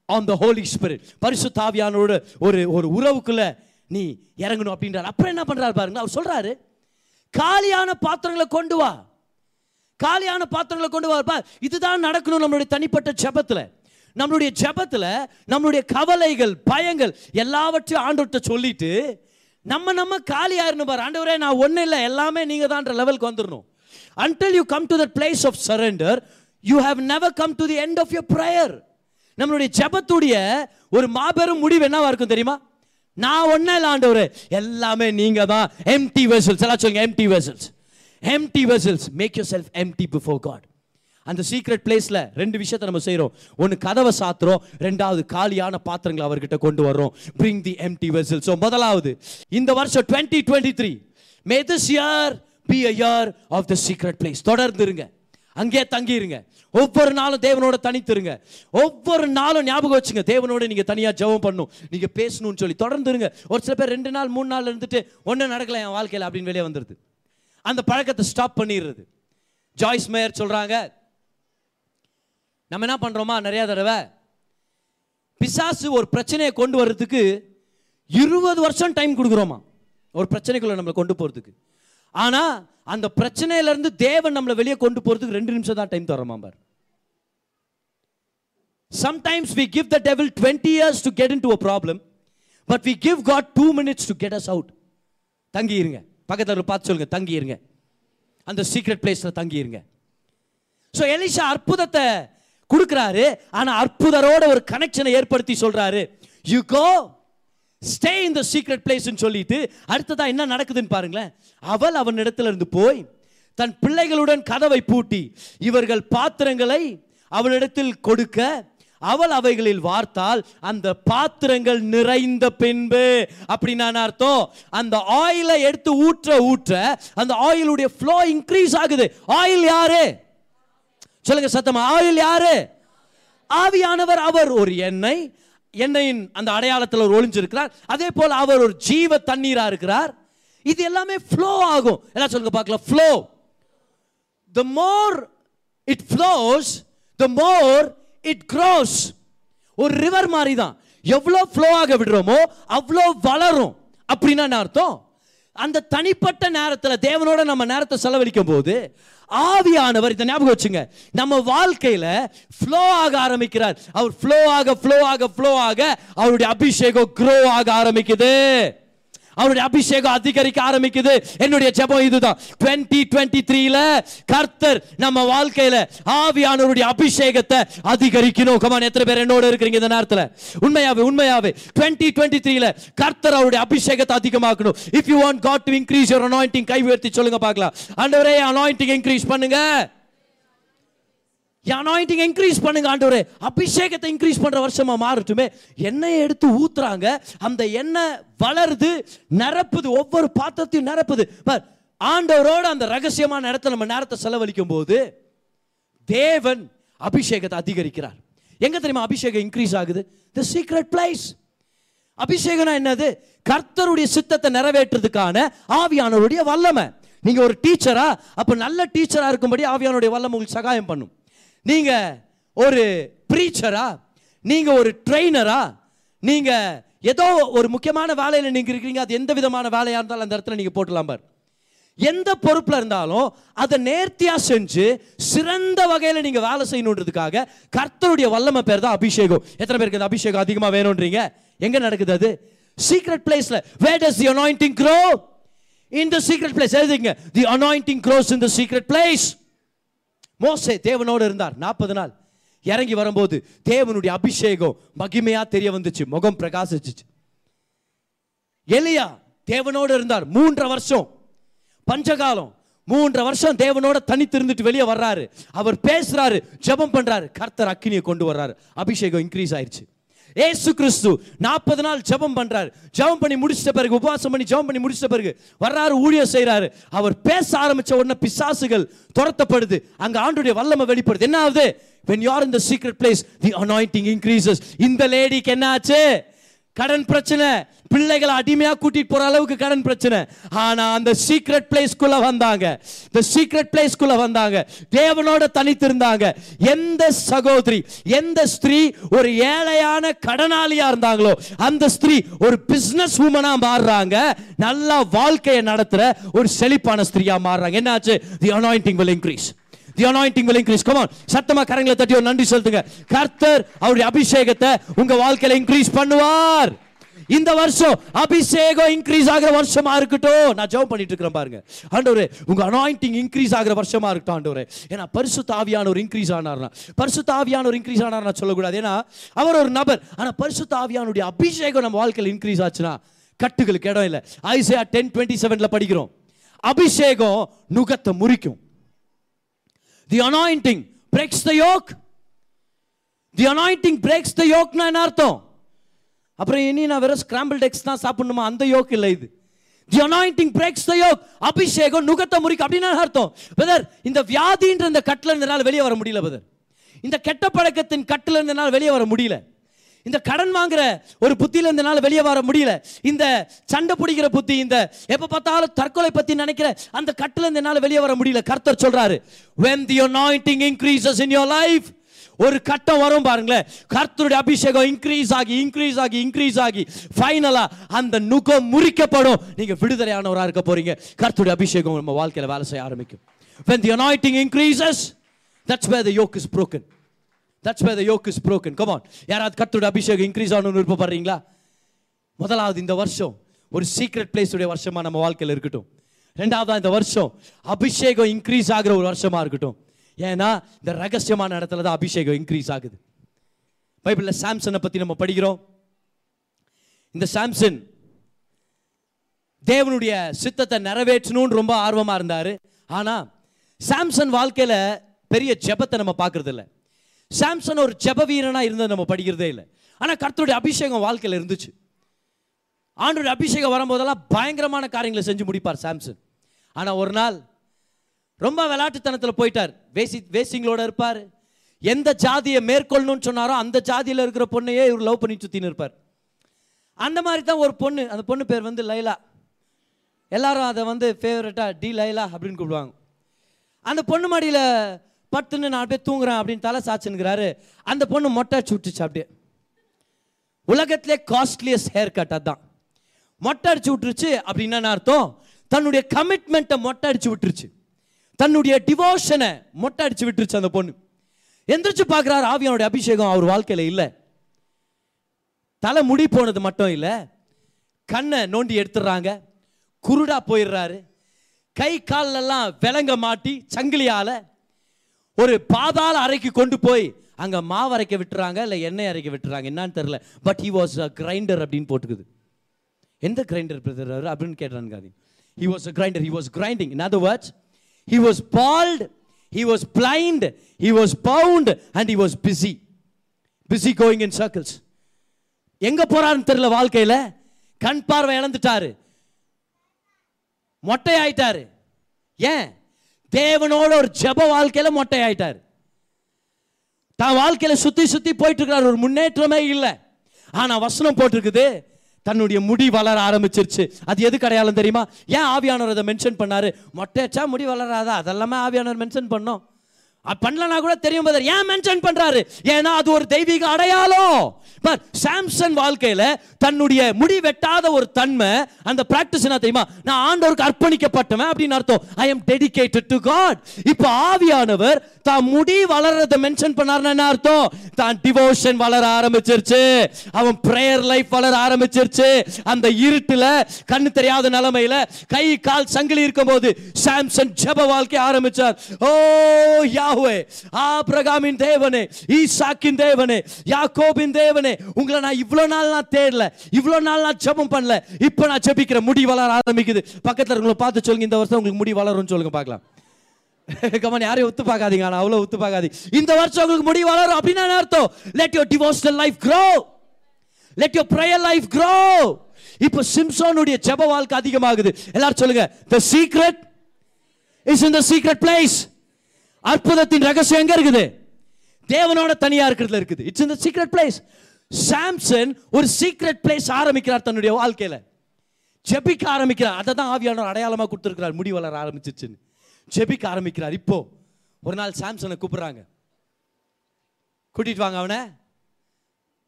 on the Holy Spirit பரிசுத்தாவியானோட ஒரு ஒரு உறவுக்குள்ள நீ இறங்கணும் அப்படின்றார். அப்புறம் என்ன பண்ணுறாரு பாருங்க அவர் சொல்கிறாரு காலியான பாத்திரங்களை கொண்டு வா. காலியான பாத்திரங்களை கொண்டு வரப்பார் இதுதான் நடக்கணும் நம்மளுடைய தனிப்பட்ட ஜபத்தில். நம்மளுடைய ஜபத்தில் நம்மளுடைய கவலைகள் பயங்கள் எல்லாவற்றையும் ஆண்டவர்கிட்ட சொல்லிட்டு நம்ம நம்ம காலியாக இருந்தோம் பார். ஆண்டவரே நான் ஒன்றும் இல்லை. எல்லாமே நீங்கள் தான்ன்ற லெவலுக்கு வந்துடணும் until you come to the place of surrender you have never come to the end of your prayer நம்மளுடைய ஜபத்துடைய ஒரு மாபெரும் முடிவு என்னவா இருக்கும் தெரியுமா? நான் ஒன்றும் இல்லை ஆண்டவர். எல்லாமே நீங்க தான் எம்டி வெசல்ஸ் எல்லாம் சொல்லுங்க empty vessels empty vessels make yourself empty before God அந்த சீக்ரெட் பிளேஸில் ரெண்டு விஷயத்தை நம்ம செய்கிறோம் ஒன்று கதவை சாத்துறோம். ரெண்டாவது காலியான பாத்திரங்களை அவர்கிட்ட கொண்டு வர்றோம். Bring the empty vessel so முதலாவது இந்த வருஷம் twenty twenty three may this year be a year of the secret place தொடர்ந்து இருங்க. அங்கே தங்கிருங்க. ஒவ்வொரு நாளும் தேவனோட தனித்திருங்க. ஒவ்வொரு நாளும் ஞாபகம் வச்சுங்க. தேவனோட நீங்கள் தனியாக ஜெபம் பண்ணும். நீங்கள் பேசணும்னு சொல்லி தொடர்ந்துருங்க ஒரு சில பேர் ரெண்டு நாள் மூணு நாள் இருந்துட்டு ஒன்றும் நடக்கலை என் வாழ்க்கையில் அப்படின்னு வெளியே வந்துடுது அந்த பழக்கத்தை ஸ்டாப் பண்ணிடுறது. ஜாய்ஸ் மேயர் சொல்கிறாங்க நம்ம என்ன பண்ணுறோமா நிறையா தடவை பிசாசு ஒரு பிரச்சனையை கொண்டு வர்றதுக்கு இருபது வருஷம் டைம் கொடுக்குறோமா? ஒரு பிரச்சனைக்குள்ள நம்மளை கொண்டு போகிறதுக்கு ஆனால் அந்த பிரச்சனையிலேருந்து தேவன் நம்மளை வெளியே கொண்டு போகிறதுக்கு ரெண்டு நிமிஷம் தான் டைம் தரோமா பார். Sometimes we give the devil 20 years to get into a problem but we give God two minutes to get us out தங்கி இருங்க பக்கத்தில் பார்த்து சொல்லுங்க தங்கியிருங்க. அந்த சீக்ரெட் பிளேஸில் தங்கியிருங்க. ஸோ எலிஷா அற்புதத்தை கொடுக்குறாரு. ஆனால் அற்புதரோட ஒரு கனெக்ஷனை ஏற்படுத்தி சொல்கிறாரு you go stay in the secret பிளேஸ்ன்னு சொல்லிட்டு அடுத்ததாக என்ன நடக்குதுன்னு பாருங்களேன். அவள் அவன் இடத்துல இருந்து போய் தன் பிள்ளைகளுடன் கதவை பூட்டி இவர்கள் பாத்திரங்களை அவளிடத்தில் கொடுக்க அவள் அவைகளில் வார்த்தால் அந்த பாத்திரங்கள் நிறைந்த பின்பு. அப்படின்னு அர்த்தம். அந்த ஆயிலை எடுத்து ஊற்ற ஊற்ற அந்த ஆயிலுடைய ஃப்ளோ இன்க்ரீஸ் ஆகுது. ஆயில் யாரு? சொல்லுங்க சத்தமா. ஆயில் யாரு? ஆவியானவர் அவர் ஒரு எண்ணெய். எண்ணெயின் அந்த அடையாளத்தில் ஒரு ஒளிஞ்சிருக்கிறார். அதே போல் அவர் ஒரு ஜீவ தண்ணீராக இருக்கிறார். இது எல்லாமே ஃப்ளோ ஆகும். எல்லாம் சொல்லுங்க பார்க்கலாம். Flow the more it flows the more it grows ஒரு ரிவர் மாதிரி தான் எவ்வளோ ஃப்ளோ ஆக விடுறோமோ அவ்வளோ வளரும். அப்படின்னா என்ன அர்த்தம்? அந்த தனிப்பட்ட நேரத்தில் தேவனோட நம்ம நேரத்தை செலவழிக்கும் போது ஆவியானவர் இதை ஞாபகம் வச்சுங்க நம்ம வாழ்க்கையில் ஃப்ளோ ஆக ஆரம்பிக்கிறார். அவர் ஃப்ளோ ஆக ஃப்ளோ ஆக ஃப்ளோ ஆக அவருடைய அபிஷேகம் க்ரோ ஆக ஆரம்பிக்குது. அவருடைய அபிஷேகம் அதிகரிக்க ஆரம்பிக்குது. என்னுடைய ஜெபம் இதுதான். டுவெண்ட்டி டுவெண்ட்டி த்ரீல கர்த்தர் நம்ம வாழ்க்கையில ஆவியானவருடைய அபிஷேகத்தை அதிகரிக்கணும். கமான் எத்தனை பேர் என்னோட இருக்கிறீங்க இந்த நேரத்தில்? உண்மையாவே உண்மையாவே. டுவெண்ட்டி டுவெண்ட்டி த்ரீல கர்த்தர் அவருடைய அபிஷேகத்தை அதிகமாக்கணும். If you want God to increase your anointing கை உயர்த்தி சொல்லுங்க பார்க்கலாம். அண்டவரே அனாயிண்டிங் இன்க்ரீஸ் பண்ணுங்க. அனாயிண்டிங் இன்க்ரீஸ் பண்ணுங்க ஆண்டவரே. அபிஷேகத்தை இன்க்ரீஸ் பண்ற வருஷமா மாறட்டுமே. எண்ணெயை எடுத்து ஊத்துறாங்க. அந்த எண்ணெய் வளருது நிரப்புது ஒவ்வொரு பாத்திரத்தையும் நிரப்புது. பார், ஆண்டவரோட அந்த ரகசியமான இடத்துல நம்ம நேரத்தை செலவழிக்கும் போது தேவன் அபிஷேகத்தை அதிகரிக்கிறார். எங்க தெரியுமா அபிஷேகம் இன்க்ரீஸ் ஆகுது? தி சீக்ரெட் பிளேஸ் அபிஷேகம்னா என்னது? கர்த்தருடைய சித்தத்தை நிறைவேற்றுறதுக்கான ஆவியானவருடைய வல்லமை. நீங்க ஒரு டீச்சரா அப்ப நல்ல டீச்சரா இருக்கும்படி ஆவியானுடைய வல்லமை உங்களுக்கு சகாயம் பண்ணும். நீங்க ஒரு ப்ரீச்சரா நீங்க ஒரு ட்ரெயினரா நீங்க ஏதோ ஒரு முக்கியமான வேலையில் நீங்க இருக்கிறீங்க அது எந்த விதமான வேலையா இருந்தாலும் அந்த இடத்துல நீங்க போட்டலாம் பார். எந்த பொறுப்பில் இருந்தாலும் அதை நேர்த்தியாக செஞ்சு சிறந்த வகையில் நீங்கள் வேலை செய்யணுன்றதுக்காக கர்த்தருடைய வல்லமை பேர் தான் அபிஷேகம். எத்தனை பேருக்கு இந்த அபிஷேகம் அதிகமாக வேணுன்றீங்க எங்கே நடக்குது அது? சீக்ரெட் பிளேஸில் where does the anointing grow in the secret place எழுதிங்க the anointing grows in the secret place மோசே தேவனோடு இருந்தார். நாற்பது நாள். இறங்கி வரும்போது தேவனுடைய அபிஷேகம் மகிமையா தெரிய வந்துச்சு. முகம் பிரகாசிச்சுச்சு. எலியா தேவனோடு இருந்தார். மூன்றரை வருஷம். பஞ்சகாலம். மூன்றரை வருஷம் தேவனோட தனித்து இருந்துட்டு வெளியே வர்றாரு. அவர் பேசுறாரு ஜெபம் பண்றாரு. கர்த்தர் அக்கினியை கொண்டு வர்றாரு. அபிஷேகம் இன்க்ரீஸ் ஆயிடுச்சு ஏசு கிறிஸ்து நாற்பது நாள் ஜெபம் பண்றாரு. ஜெபம் பண்ணி முடிச்சிட்ட பிறகு உபவாசம் பண்ணி ஜெபம் பண்ணி முடிச்சிட்ட பிறகு வர்றாரு ஊழியம் செய்கிறாரு அவர் பேச ஆரம்பிச்ச உடனே பிசாசுகள் துரத்தப்படுது. அங்க ஆண்டுடைய வல்லமை வெளிப்படுது. என்ன ஆகுது when you are in the secret place the anointing increases. இந்த லேடிக்கு என்ன ஆச்சு கடன் பிரச்சனை. பிள்ளைகளை அடிமையாக கூட்டிட்டு போற அளவுக்கு கடன் பிரச்சனை. ஆனா அந்த சீக்ரெட் பிளேஸ்க்குள்ள வந்தாங்க. இந்த சீக்ரெட் பிளேஸ்க்குள்ள வந்தாங்க. தேவனோட தனித்திருந்தாங்க எந்த சகோதரி எந்த ஸ்திரீ ஒரு ஏழையான கடனாளியா இருந்தாங்களோ அந்த ஸ்திரீ ஒரு பிசினஸ் உமனா மாறுறாங்க. நல்லா வாழ்க்கையை நடத்துற ஒரு செழிப்பான ஸ்திரீயா மாறுறாங்க. என்னாச்சு? The anointing will increase the anointing will increase. Come on. சத்தமா கரங்களை தட்டி ஒரு நன்றி செலுத்துங்க கர்த்தர் அவருடைய அபிஷேகத்தை உங்க வாழ்க்கையில இன்க்ரீஸ் பண்ணுவார். இந்த வருஷம் அபிஷேகம் இன்க்ரீஸ் ஆகிற வருஷமா இருக்கட்டும். நான் ஜெபம் பண்ணிட்டு இருக்கிறேன் பாருங்க. ஆண்டவரே உங்க அனாயிண்டிங் இன்க்ரீஸ் ஆகிற வருஷமா இருக்கட்டும் ஆண்டவரே. ஏன்னா பரிசுத்த ஒரு இன்க்ரீஸ் ஆனார்னா பரிசுத்த ஒரு இன்க்ரீஸ் ஆனார்னா சொல்லக்கூடாது. ஏன்னா அவர் ஒரு நபர். ஆனா பரிசு தாவியானுடைய அபிஷேகம் நம்ம வாழ்க்கையில் இன்க்ரீஸ் ஆச்சுன்னா கட்டுகளுக்கு இடம் இல்லை. ஐசியா டென் டுவெண்ட்டி செவன்ல படிக்கிறோம். அபிஷேகம் நுகத்தை முறிக்கும். The anointing breaks the yoke the anointing breaks the யோக்னா என்ன அர்த்தம்? அப்புறம் இனி நான் வெறும் ஸ்கிராம்பிள் டெக்ஸ் தான் சாப்பிடணுமா? அந்த யோக் இல்லை இது. The anointing breaks the yoke அபிஷேகம் நுகத்தை முறிக்கு அப்படின்னு அர்த்தம்? பிரதர் இந்த வியாதின்ற இந்த கட்டில் இருந்தனால வெளியே வர முடியல பிரதர் இந்த கெட்ட பழக்கத்தின் கட்டில் இருந்தனால வெளியே வர முடியல. இந்த கடன் வாங்குற ஒரு புத்தியில இருந்தனால வெளியே வர முடியல. இந்த சண்டை பிடிக்கிற புத்தி இந்த எப்ப பார்த்தாலும் தற்கொலை பத்தி நினைக்கிற அந்த கட்டில இருந்தனால வெளியே வர முடியல. கர்த்தர் சொல்றாரு when the anointing increases in your life ஒரு கட்டம் வரும் பாருங்களேன். கர்த்தருடைய அபிஷேகம் இன்க்ரீஸ் ஆகி இன்க்ரீஸ் ஆகி இன்க்ரீஸ் ஆகி ஃபைனலா அந்த நுகம் முறிக்கப்படும். நீங்க விடுதலையானவராக இருக்க போறீங்க. கர்த்தருடைய அபிஷேகம் நம்ம வாழ்க்கையில வேலை செய்ய ஆரம்பிக்கும். When the anointing increases that's where the yoke is broken. That's by the yoke is broken come on யாராவது கத்தோட அபிஷேகம் இன்க்ரீஸ் ஆகணும்னு விருப்பப்படுறீங்களா? முதலாவது இந்த வருஷம் ஒரு சீக்ரெட் பிளேஸுடைய வருஷமாக நம்ம வாழ்க்கையில் இருக்கட்டும். ரெண்டாவதா இந்த வருஷம் அபிஷேகம் இன்க்ரீஸ் ஆகிற ஒரு வருஷமாக இருக்கட்டும். ஏன்னா இந்த ரகசியமான இடத்துல தான் அபிஷேகம் இன்க்ரீஸ் ஆகுது. பைபிளில் சாம்சனை பற்றி நம்ம படிக்கிறோம். இந்த சாம்சன் தேவனுடைய சித்தத்தை நிறைவேற்றணும்னு ரொம்ப ஆர்வமாக இருந்தார். ஆனால் சாம்சன் வாழ்க்கையில் பெரிய ஜெபத்தை நம்ம பார்க்கறது சாம்சன் ஒரு ஜப வீரனாக இருந்தது நம்ம படிக்கிறதே இல்லை. ஆனால் கர்த்தருடைய அபிஷேகம் வாழ்க்கையில் இருந்துச்சு. ஆண்டோட அபிஷேகம் வரும்போதெல்லாம் பயங்கரமான காரியங்களை செஞ்சு முடிப்பார் சாம்சன் ஆனால் ஒரு நாள் ரொம்ப விளையாட்டுத்தனத்தில் போயிட்டார். வேசி வேசிங்களோட இருப்பார். எந்த ஜாதியை மேற்கொள்ளணும்னு சொன்னாரோ அந்த ஜாதியில் இருக்கிற பொண்ணையே இவர் லவ் பண்ணி சுத்தின்னு இருப்பார். அந்த மாதிரி தான் ஒரு பொண்ணு அந்த பொண்ணு பேர் வந்து லைலா. எல்லாரும் அதை வந்து ஃபேவரட்டாக டி லைலா அப்படின்னு கூப்பிடுவாங்க. அந்த பொண்ணு மாடியில் பட்டுன்னு நான் அப்படியே தூங்குறேன் அப்படின்னு தலை சாச்சுங்கிறாரு அந்த பொண்ணு மொட்டை அடிச்சு அப்படியே. உலகத்திலே காஸ்ட்லியஸ்ட் ஹேர் கட் அதான். மொட்டை அடிச்சு விட்டுருச்சு அப்படின்னா அர்த்தம்? தன்னுடைய கமிட்மெண்ட்டை மொட்டை அடிச்சு விட்டுருச்சு. தன்னுடைய டிவோஷனை மொட்டை அடிச்சு விட்டுருச்சு அந்த பொண்ணு. எந்திரிச்சு பார்க்குறாரு ஆவியானுடைய அபிஷேகம் அவர் வாழ்க்கையில் இல்லை. தலை முடி போனது மட்டும் இல்லை. கண்ணை நோண்டி எடுத்துடுறாங்க. குருடா போயிடுறாரு. கை காலெல்லாம் விலங்க மாட்டி சங்கிலியால் ஒரு பாதாள அறைக்கு கொண்டு போய் அங்க மாவு அரைக்க விட்டுறாங்க இல்லை எண்ணெய் அரைக்க விட்டுறாங்க என்னன்னு தெரியல. But he was a grinder அப்படின்னு போட்டுக்குது. எந்த கிரைண்டர் பிரதர் அப்படின்னு கேட்டாங்க he was a grinder he was grinding in other words he was bald he was blind he was bound and he was busy busy going in circles எங்க போறாருன்னு தெரியல வாழ்க்கையில? கண் பார்வை இழந்துட்டாரு. மொட்டை ஆயிட்டாரு ஏன்? தேவனோட ஒரு ஜெப வாழ்க்கையில் மொட்டை ஆயிட்டார் தான் வாழ்க்கையில் சுற்றி சுற்றி போயிட்டு இருக்கிறார் ஒரு முன்னேற்றமே இல்லை. ஆனால் வசனம் போட்டிருக்குது. தன்னுடைய முடி வளர ஆரம்பிச்சிருச்சு. அது எதுக்கு அடையாளம் தெரியுமா? ஏன் ஆவியானவர் அதை மென்ஷன் பண்ணார்? மொட்டையச்சா முடி வளராதா? அதெல்லாமே ஆவியானவர் மென்ஷன் பண்ணோம். பண்ணலனா கூட தெரியும் போது ஏன் மென்ஷன் பண்றாரு? ஏன்னா அது ஒரு தெய்வீக அடையாளம். பட் சாம்சன் வாழ்க்கையில தன்னுடைய முடி வெட்டாத ஒரு தன்மை அந்த பிராக்டிஸ் என்ன தெரியுமா? நான் ஆண்டவருக்கு அர்ப்பணிக்கப்பட்டவன் அப்படின்னு அர்த்தம். I am dedicated to God இப்போ ஆவியானவர் தான் முடி வளர்றத மென்ஷன் பண்ணாருன்னா என்ன அர்த்தம்? தான் டிவோஷன் வளர ஆரம்பிச்சிருச்சு. அவன் பிரேயர் லைஃப் வளர ஆரம்பிச்சிருச்சு. அந்த இருட்டுல கண்ணு தெரியாத நிலைமையில கை கால் சங்கிலி இருக்கும்போது சாம்சன் ஜெப வாழ்க்கை ஆரம்பிச்சார். ஓ யாஹ்வே ஆபிரகாமின் தேவனே ஈசாக்கின் தேவனே யாக்கோபின் தேவனே உங்களை நான் இவ்வளவு நாள் நான் தேடல இவ்வளவு நாள் நான் ஜபம் பண்ணல இப்போ நான் ஜெபிக்கிற முடி வளர ஆரம்பிக்குது. பக்கத்துல இருக்கவங்களை பார்த்து சொல்லுங்க இந்த வருஷம் உங்களுக்கு முடி வளரும்னு சொல்லுங்க பார்க்கலாம். கமன் யாரையும் ஒத்து பார்க்காதீங்க ஆனா அவ்வளவு ஒத்து பார்க்காதீங்க. இந்த வருஷம் உங்களுக்கு முடி வளரும் அப்படின்னா அர்த்தம்? Let your devotional life grow let your prayer life grow இப்போ சிம்சோனுடைய ஜெப வாழ்க்கை அதிகமாகுது. எல்லாரும் சொல்லுங்க the secret is in the secret place அற்புதத்தின் ரகசியம் எங்க இருக்குது? தேவனோட தனியா இருக்கிறதுல இருக்குது. It's in the secret place Samson ஒரு சீக்ரெட் பிளேஸ் ஆரம்பிக்கிறார் தன்னுடைய வாழ்க்கையில. ஜெபிக்க ஆரம்பிக்கிறார். அதை தான் ஆவியானவர் அடையாளமா கொடுத்துருக்கிறார். முடி வளர ஆரம்பிச்சிச்சுன்னு ஜெபிக்க ஆரம்பிக்கிறார். இப்போ ஒரு நாள் சாம்சனை கூப்பிடுறாங்க. கூட்டிட்டு வாங்க அவனை.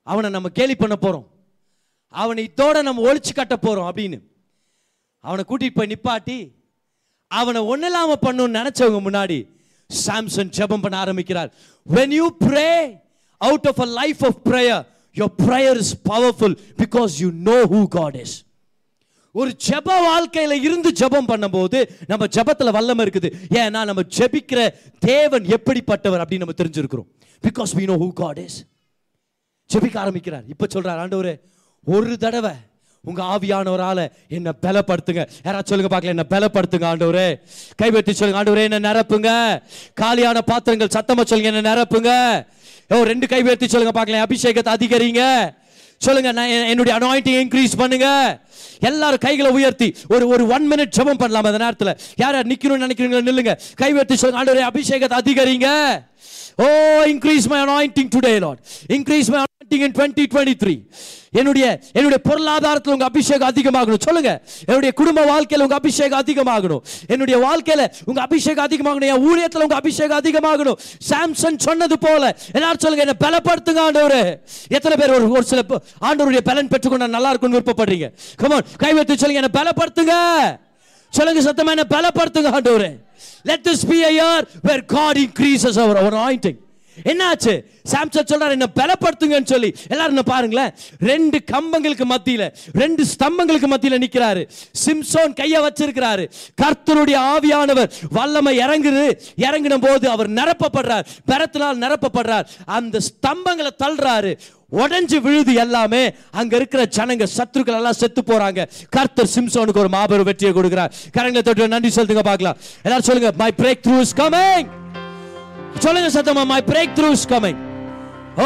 அவனை நம்ம கேலி பண்ண போறோம். அவனை இதோட நம்ம ஒழிச்சு கட்ட போறோம் அப்படின்னு. அவனை கூட்டிட்டு போய் நிப்பாட்டி அவனை ஒன்னில்லாம பண்ணணும்னு நினைச்சவங்க முன்னாடி சாம்சன் ஜெபம் பண்ண ஆரம்பிக்கிறார். When you pray out of a life of prayer your prayer is powerful because you know who God is ஒரு ஜெப வாழ்க்கையில் இருந்து ஜெபம் பண்ணும்போது நம்ம ஜெபத்தில் வல்லமை இருக்குது. ஏன்னா நம்ம ஜெபிக்கிற தேவன் எப்படிப்பட்டவர் அப்படின்னு நம்ம தெரிஞ்சிருக்கிறோம். Because we know who God is ஜெபிக்க ஆரம்பிக்கிறார். இப்போ சொல்கிறார் ஆண்டவர் ஒரு தடவை உங்க ஆவியானவரால என்ன பலப்படுத்துங்க. யாராவது சொல்லுங்க பார்க்கல என்ன பலப்படுத்துங்க ஆண்டவரே. கைவெட்டி சொல்லுங்க ஆண்டவரே என்ன நிரப்புங்க. காலியான பாத்திரங்கள் சத்தமா சொல்லுங்க என்ன நிரப்புங்க. ஓ ரெண்டு கை சொல்லுங்க பார்க்கலாம் அபிஷேகத்தை அதிகரிங்க. சொல்லுங்க நான் என்னுடைய அனாயிண்டிங் இன்க்ரீஸ் பண்ணுங்க. எல்லாரும் கைகளை உயர்த்தி ஒரு ஒரு ஒன் மினிட் ஜபம் பண்ணலாம் அந்த நேரத்தில். யார் யார் நிற்கணும்னு நினைக்கிறீங்களோ நில்லுங்க. கை சொல்லுங்க ஆண்டவரே அபிஷேகத்தை அதிகரிங்க. ஓ increase my anointing today Lord increase my anointing in 2023 என்னுடைய என்னுடைய பொருளாதாரத்தில் உங்க அபிஷேகம் அதிகமாகணும். சொல்லுங்க. என்னுடைய குடும்ப வாழ்க்கையில உங்க அபிஷேகம் அதிகமாகணும். என்னுடைய வாழ்க்கையில உங்க அபிஷேகம் அதிகமாகணும். என் ஊழியத்துல உங்க அபிஷேகம் அதிகமாகணும். சாம்சன் சொன்னது போல. எல்லாரும் சொல்லுங்க என்ன பலப்படுத்துங்க ஆண்டவர். எத்தனை பேர் ஒரு ஒரு சில ஆண்டவருடைய பலன் பெற்றுக்கொண்டா நல்லா இருக்கும்னு விருப்பப்படுறீங்க. கமான் கை சொல்லுங்க என்ன பலப்படுத்துங்க. சொல்லுங்க சத்தமா என்ன பலப்படுத்துங்க ஆண்டவரே. Let this be a where where increases increases அவர் our என்னாச்சு? சாம்சன் சொல்றாரு என்ன பலப்படுத்துங்கன்னு சொல்லி. எல்லாரும் என்ன பாருங்களேன். ரெண்டு கம்பங்களுக்கு மத்தியில ரெண்டு ஸ்தம்பங்களுக்கு மத்தியில நிக்கிறாரு. சிம்சோன் கைய வச்சிருக்கிறாரு. கர்த்தருடைய ஆவியானவர் வல்லமை இறங்குது. இறங்கின போது அவர் நிரப்பப்படுறார். பரத்தினால் நிரப்பப்படுறார். அந்த ஸ்தம்பங்களை தள்ளுறாரு. உடஞ்சு விழுது எல்லாமே அங்க இருக்கிற ஜனங்க சத்துருக்கள் எல்லாம் செத்து போறாங்க. கர்த்தர் சிம்சோனுக்கு ஒரு மாபெரும் வெற்றியை கொடுக்கிறார். கரங்களை தொட்டு நன்றி சொல்லுங்க பார்க்கலாம். எல்லாரும் சொல்லுங்க my breakthrough is coming சொல்லுங்க சத்தமா my breakthrough is coming ஓ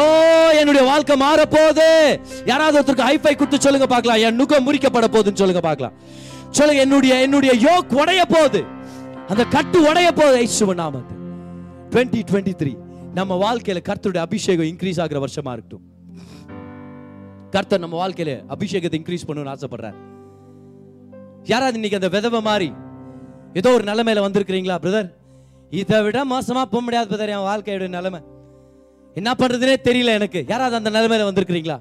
என்னுடைய வாழ்க்கை மாற போகுது யாராவது ஒருத்தருக்கு ஹைஃபை கொடுத்து சொல்லுங்க பார்க்கலாம். என் நுகம் முறிக்கப்பட போகுதுன்னு சொல்லுங்க பார்க்கலாம். சொல்லுங்க என்னுடைய என்னுடைய யோக் உடைய போகுது. அந்த கட்டு உடைய போகுது. ஐசுவ நாமத்து 2023 நம்ம வாழ்க்கையில கர்த்தருடைய அபிஷேகம் இன்க்ரீஸ் ஆகிற வருஷமா இருக்கட்டும். கர்த்தர் நம்ம வாழ்க்கையில அபிஷேகத்தை இன்க்ரீஸ் பண்ணணும்னு ஆசைப்படுறார் யாராவது இன்னைக்கு அந்த விதவை மாதிரி ஏதோ ஒரு நிலைமையில வந்திருக்கிறீங்களா பிரதர் இதை விட மோசமா போக முடியாது பிரதர் என் வாழ்க்கையோட நிலைமை. என்ன பண்றதுனே தெரியல எனக்கு. யாராவது அந்த நிலைமையில வந்திருக்கிறீங்களா?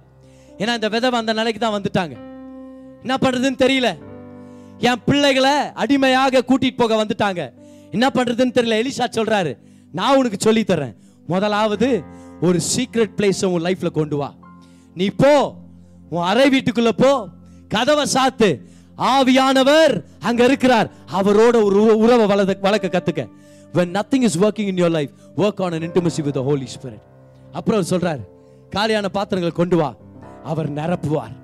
ஏன்னா இந்த விதவை அந்த நிலைக்கு தான் வந்துட்டாங்க. என்ன பண்றதுன்னு தெரியல. என் பிள்ளைகளை அடிமையாக கூட்டிட்டு போக வந்துட்டாங்க. என்ன பண்றதுன்னு தெரியல. எலிஷா சொல்றாரு நான் உனக்கு சொல்லி தரேன் முதலாவது ஒரு சீக்ரெட் பிளேஸ் உன் லைஃப்ல கொண்டு வா. நீ போ உன் அறை வீட்டுக்குள்ள போ. கதவை சாத்து. ஆவியானவர் அங்க இருக்கிறார். அவரோட ஒரு உறவை வளத வளர்க்க கத்துக்க. When nothing is working in your life work on an intimacy with the holy spirit. அப்புறம் அவர் சொல்றாரு காலியான பாத்திரங்கள் கொண்டு வா. அவர் நிரப்புவார்.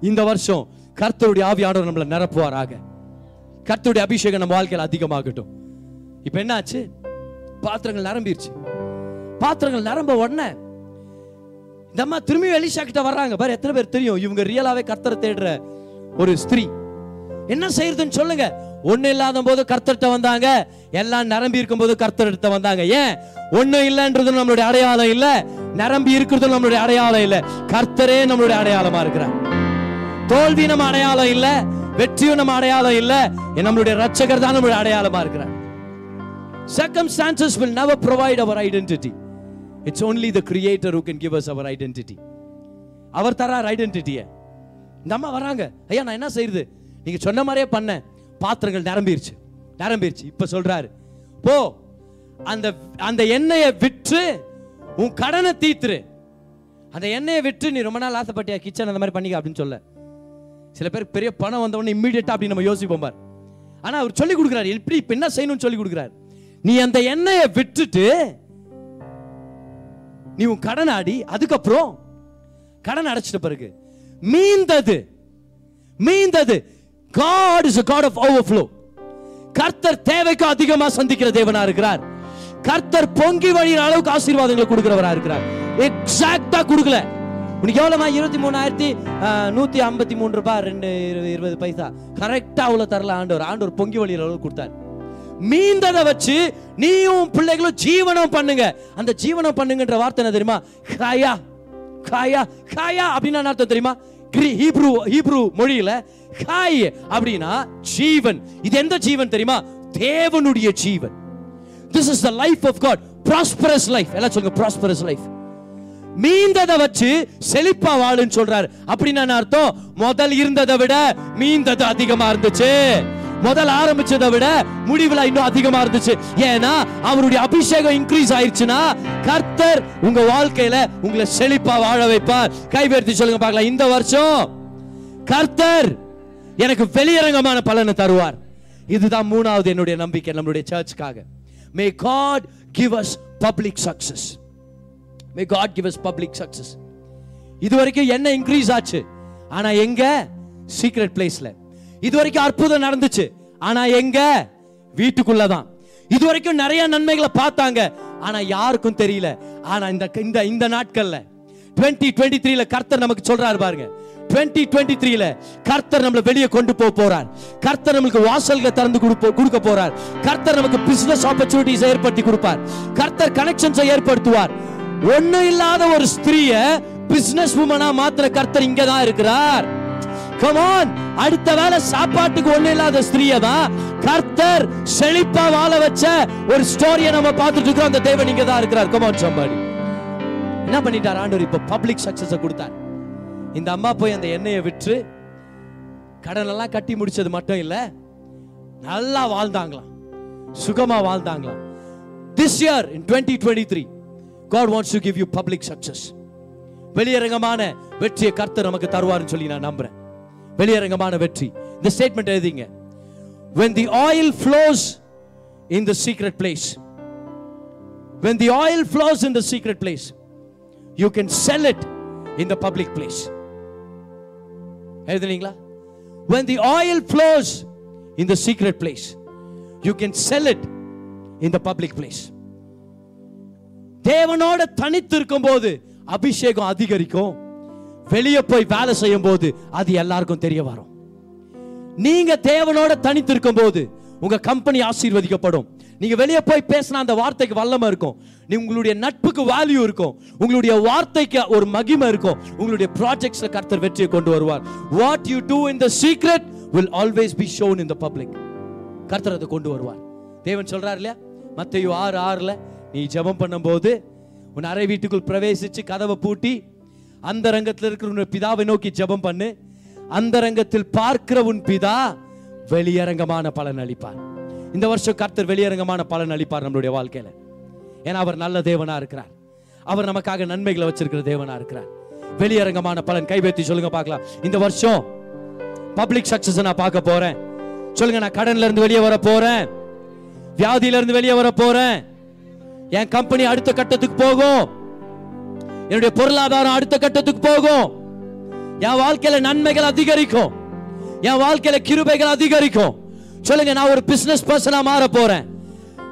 இந்த வருஷம் கர்த்தருடைய ஆவியானவர் நம்மளை நிரப்புவாராக கர்த்தருடைய அபிஷேகம் நம்ம வாழ்க்கையில் அதிகமாகட்டும். இப்போ என்னாச்சு? பாத்திரங்கள் நிரம்பிருச்சு. பாத்திரங்கள் நிரம்ப உடனே இந்த அம்மா திரும்பி எலிஷா கிட்ட வர்றாங்க. பாரு எத்தனை பேர் தெரியும்? இவங்க ரியலாவே கர்த்தரை தேடுற ஒரு ஸ்திரீ. என்ன செய்யறதுன்னு சொல்லுங்க. ஒண்ணு இல்லாத போது கர்த்தர்கிட்ட வந்தாங்க. எல்லாம் நிரம்பி இருக்கும் போது கர்த்தர்கிட்ட வந்தாங்க. ஏன்? ஒண்ணு இல்லைன்றது நம்மளுடைய அடையாளம் இல்ல. நிரம்பி இருக்கிறது நம்மளுடைய அடையாளம் இல்ல. கர்த்தரே நம்மளுடைய அடையாளமா இருக்கிறார். தோல்வி நம்ம அடையாளம் இல்ல. வெற்றியும் நம்ம அடையாளம் இல்ல. நம்மளுடைய ரட்சகர் தான் நம்மளுடைய அடையாளமா இருக்கிறார். Circumstances will never provide our identity it's only the creator who can give us our identity அவர் தரார் ஐடென்டிட்டியை இந்த அம்மா வராங்க. ஐயா நான் என்ன செய்யுது நீங்கள் சொன்ன மாதிரியே பண்ணேன் பாத்திரங்கள் நிரம்பிருச்சு. நிரம்பிருச்சு. இப்போ சொல்கிறாரு போ. அந்த அந்த எண்ணெயை விற்று உன் கடனை தீத்துரு. அந்த எண்ணெயை விற்று நீ ரொம்ப நாள் ஆசைப்பட்டியா? கிச்சன் அந்த மாதிரி பண்ணிக்க அப்படின்னு சொல்ல. சில பேர் பெரிய பணம் வந்தவொடனே உடனே அப்படி நம்ம யோசிப்போம் பார். ஆனா அவர் சொல்லி கொடுக்குறாரு. எப்படி இப்ப என்ன செய்யணும்னு சொல்லி கொடுக்குறாரு. நீ அந்த எண்ணெயை விட்டுட்டு நீ உன் கடன் ஆடி அதுக்கப்புறம் கடன் அடைச்சிட்ட பிறகு மீந்தது மீந்தது. God is God of of flow கர்த்தர் தேவைக்கு அதிகமா சந்திக்கிற தேவனா இருக்கிறார். கர்த்தர் பொங்கி வழியிற அளவுக்கு ஆசீர்வாதங்களை கொடுக்கிறவரா இருக்கிறார். எக்ஸாக்டா கொடுக்கல. உனக்கு எவ்வளோமா இருபத்தி மூணாயிரத்தி நூற்றி ஐம்பத்தி மூணு ரூபாய் ரெண்டு இருபது பைசா. கரெக்டாக அவ்வளோ தரல ஆண்டவர். ஆண்டவர் பொங்கி வழியில் அளவுக்கு கொடுத்தார். மீந்ததை வச்சு நீயும் பிள்ளைகளும் ஜீவனம் பண்ணுங்க. அந்த ஜீவனம் பண்ணுங்கன்ற வார்த்தை என்ன தெரியுமா? கிரயா காயா காயா அப்படின்னு என்ன அர்த்தம் தெரியுமா? கிரி ஹீப்ரூ மொழியில காய் அப்படின்னா ஜீவன். இது எந்த ஜீவன் தெரியுமா? தேவனுடைய ஜீவன். This is the life of God prosperous life எல்லாம் சொல்லுங்க ப்ராஸ்பரஸ் லைஃப் மீந்ததை வச்சு செழிப்பா வாழுன்னு சொல்றாரு. அப்படின்னு என்ன அர்த்தம்? முதல் இருந்ததை விட மீந்தது அதிகமா இருந்துச்சு. முதல் ஆரம்பிச்சதை விட முடிவுல இன்னும் அதிகமா இருந்துச்சு. ஏன்னா அவருடைய அபிஷேகம் இன்க்ரீஸ் ஆயிருச்சுன்னா கர்த்தர் உங்க வாழ்க்கையில உங்களை செழிப்பா வாழ வைப்பார். கைவேர்த்தி சொல்லுங்க பார்க்கலாம். இந்த வருஷம் கர்த்தர் எனக்கு வெளியரங்கமான பலனை தருவார். இதுதான் மூணாவது என்னுடைய நம்பிக்கை நம்மளுடைய சர்ச்சுக்காக may God give us public success may God give us public success இது வரைக்கும் என்ன இன்க்ரீஸ் ஆச்சு? ஆனா எங்க? சீக்ரெட் பிளேஸ்ல இது வரைக்கும் அற்புதம் நடந்துச்சு. ஆனா எங்க? வீட்டுக்குள்ளதான். இது வரைக்கும் நிறைய நன்மைகளை பார்த்தாங்க. ஆனா யாருக்கும் தெரியல. ஆனா இந்த இந்த இந்த நாட்கள்ல 2023 டுவெண்ட்டி த்ரீல கர்த்தர் நமக்கு சொல்றாரு பாருங்க. 2023 டுவெண்ட்டி த்ரீல கர்த்தர் நம்மளை வெளியே கொண்டு போக போறார். கர்த்தர் நமக்கு வாசல்களை திறந்து கொடுப்போ- கொடுக்க போறார். கர்த்தர் நமக்கு பிசினஸ் ஆப்பர்ச்சுனிட்டிஸ் ஏற்படுத்தி கொடுப்பார். கர்த்தர் கனெக்ஷன்ஸை ஏற்படுத்துவார். ஒண்ணு இல்லாத ஒரு ஸ்திரீய பிசினஸ் உமனா மாத்திர கர்த்தர் இங்க தான் இருக்கிறார். கமான் அடுத்த வேளை சாப்பாட்டுக்கு ஒண்ணு இல்லாத ஸ்திரீயை தான் கர்த்தர் செழிப்பா வாழ வச்ச ஒரு ஸ்டோரியை நம்ம பார்த்துட்டு இருக்கோம் அந்த தேவன் இங்க தான் இருக்கிறார். கமான் சம்பாடி என்ன பண்ணிட்டார்? ஆண்டவர் இப்ப பப்ளிக் சக்சஸ் கொடுத்தார். இந்த அம்மா போய் அந்த எண்ணெயை விற்று கடன் எல்லாம் கட்டி முடிச்சது மட்டும் இல்ல நல்லா வாழ்ந்தாங்களாம். சுகமா வாழ்ந்தாங்களாம். This year in 2023 twenty three God wants to give you public success வெளியரங்கமான வெற்றியை கர்த்தர் நமக்கு தருவார்னு சொல்லி நான் நம்புறேன். வெளியரங்கமான வெற்றி இந்த ஸ்டேட்மெண்ட் எழுதிங்க when the oil flows in the secret place when the oil flows in the secret place you can sell it in the public place எழுதுனீங்களா when the oil flows in the secret place you can sell it in the public place தேவனோட தனித்து இருக்கும்போது அபிஷேகம் அதிகரிக்கும் வெளியே போய் வேலை செய்யும் போது அது எல்லாருக்கும் தெரிய வரும். நீங்க தேவனோட தனித்து இருக்கும் போது உங்க கம்பெனி ஆசீர்வதிக்கப்படும். நீங்க வெளியே போய் பேசினா அந்த வார்த்தைக்கு வல்லமை இருக்கும். நீ உங்களுடைய நட்புக்கு வேல்யூ இருக்கும். உங்களுடைய வார்த்தைக்கு ஒரு மகிமை இருக்கும். உங்களுடைய ப்ராஜெக்ட்ஸ்ல கர்த்தர் வெற்றியை கொண்டு வருவார். What you do in the secret will always be shown in the public கர்த்தர் அதை கொண்டு வருவார். தேவன் சொல்றார் இல்லையா? மத்தேயு ஆறு ஆறுல நீ ஜெபம் பண்ணும்போது உன் அறை வீட்டுக்குள் பிரவேசிச்சு கதவை பூட்டி அந்த ரங்கத்தில் இருக்கிற உன் பிதாவை நோக்கி ஜெபம் பண்ணு. அந்த ரங்கத்தில் பார்க்கிற உன் பிதா வெளியரங்கமான பலன் அளிப்பார். இந்த வருஷம் கர்த்தர் வெளியரங்கமான பலன் அளிப்பார் நம்மளுடைய வாழ்க்கையில. ஏன்னா அவர் நல்ல தேவனா இருக்கிறார். அவர் நமக்காக நன்மைகளை வச்சிருக்கிற தேவனா இருக்கிறார். வெளியரங்கமான பலன். கைவேத்தி சொல்லுங்க பார்க்கலாம். இந்த வருஷம் பப்ளிக் சக்சஸ் நான் பார்க்க போறேன். சொல்லுங்க நான் கடன்ல இருந்து வெளியே வர போறேன். வியாதியில இருந்து வெளியே வர போறேன். என் கம்பெனி அடுத்த கட்டத்துக்கு போகும். என்னுடைய பொருளாதாரம் அடுத்த கட்டத்துக்கு போகும். என் வாழ்க்கையில நன்மைகள் அதிகரிக்கும். என் வாழ்க்கையில கிருபைகள் அதிகரிக்கும். சொல்லுங்க நான் ஒரு பிசினஸ் பர்சனா மாற போறேன்.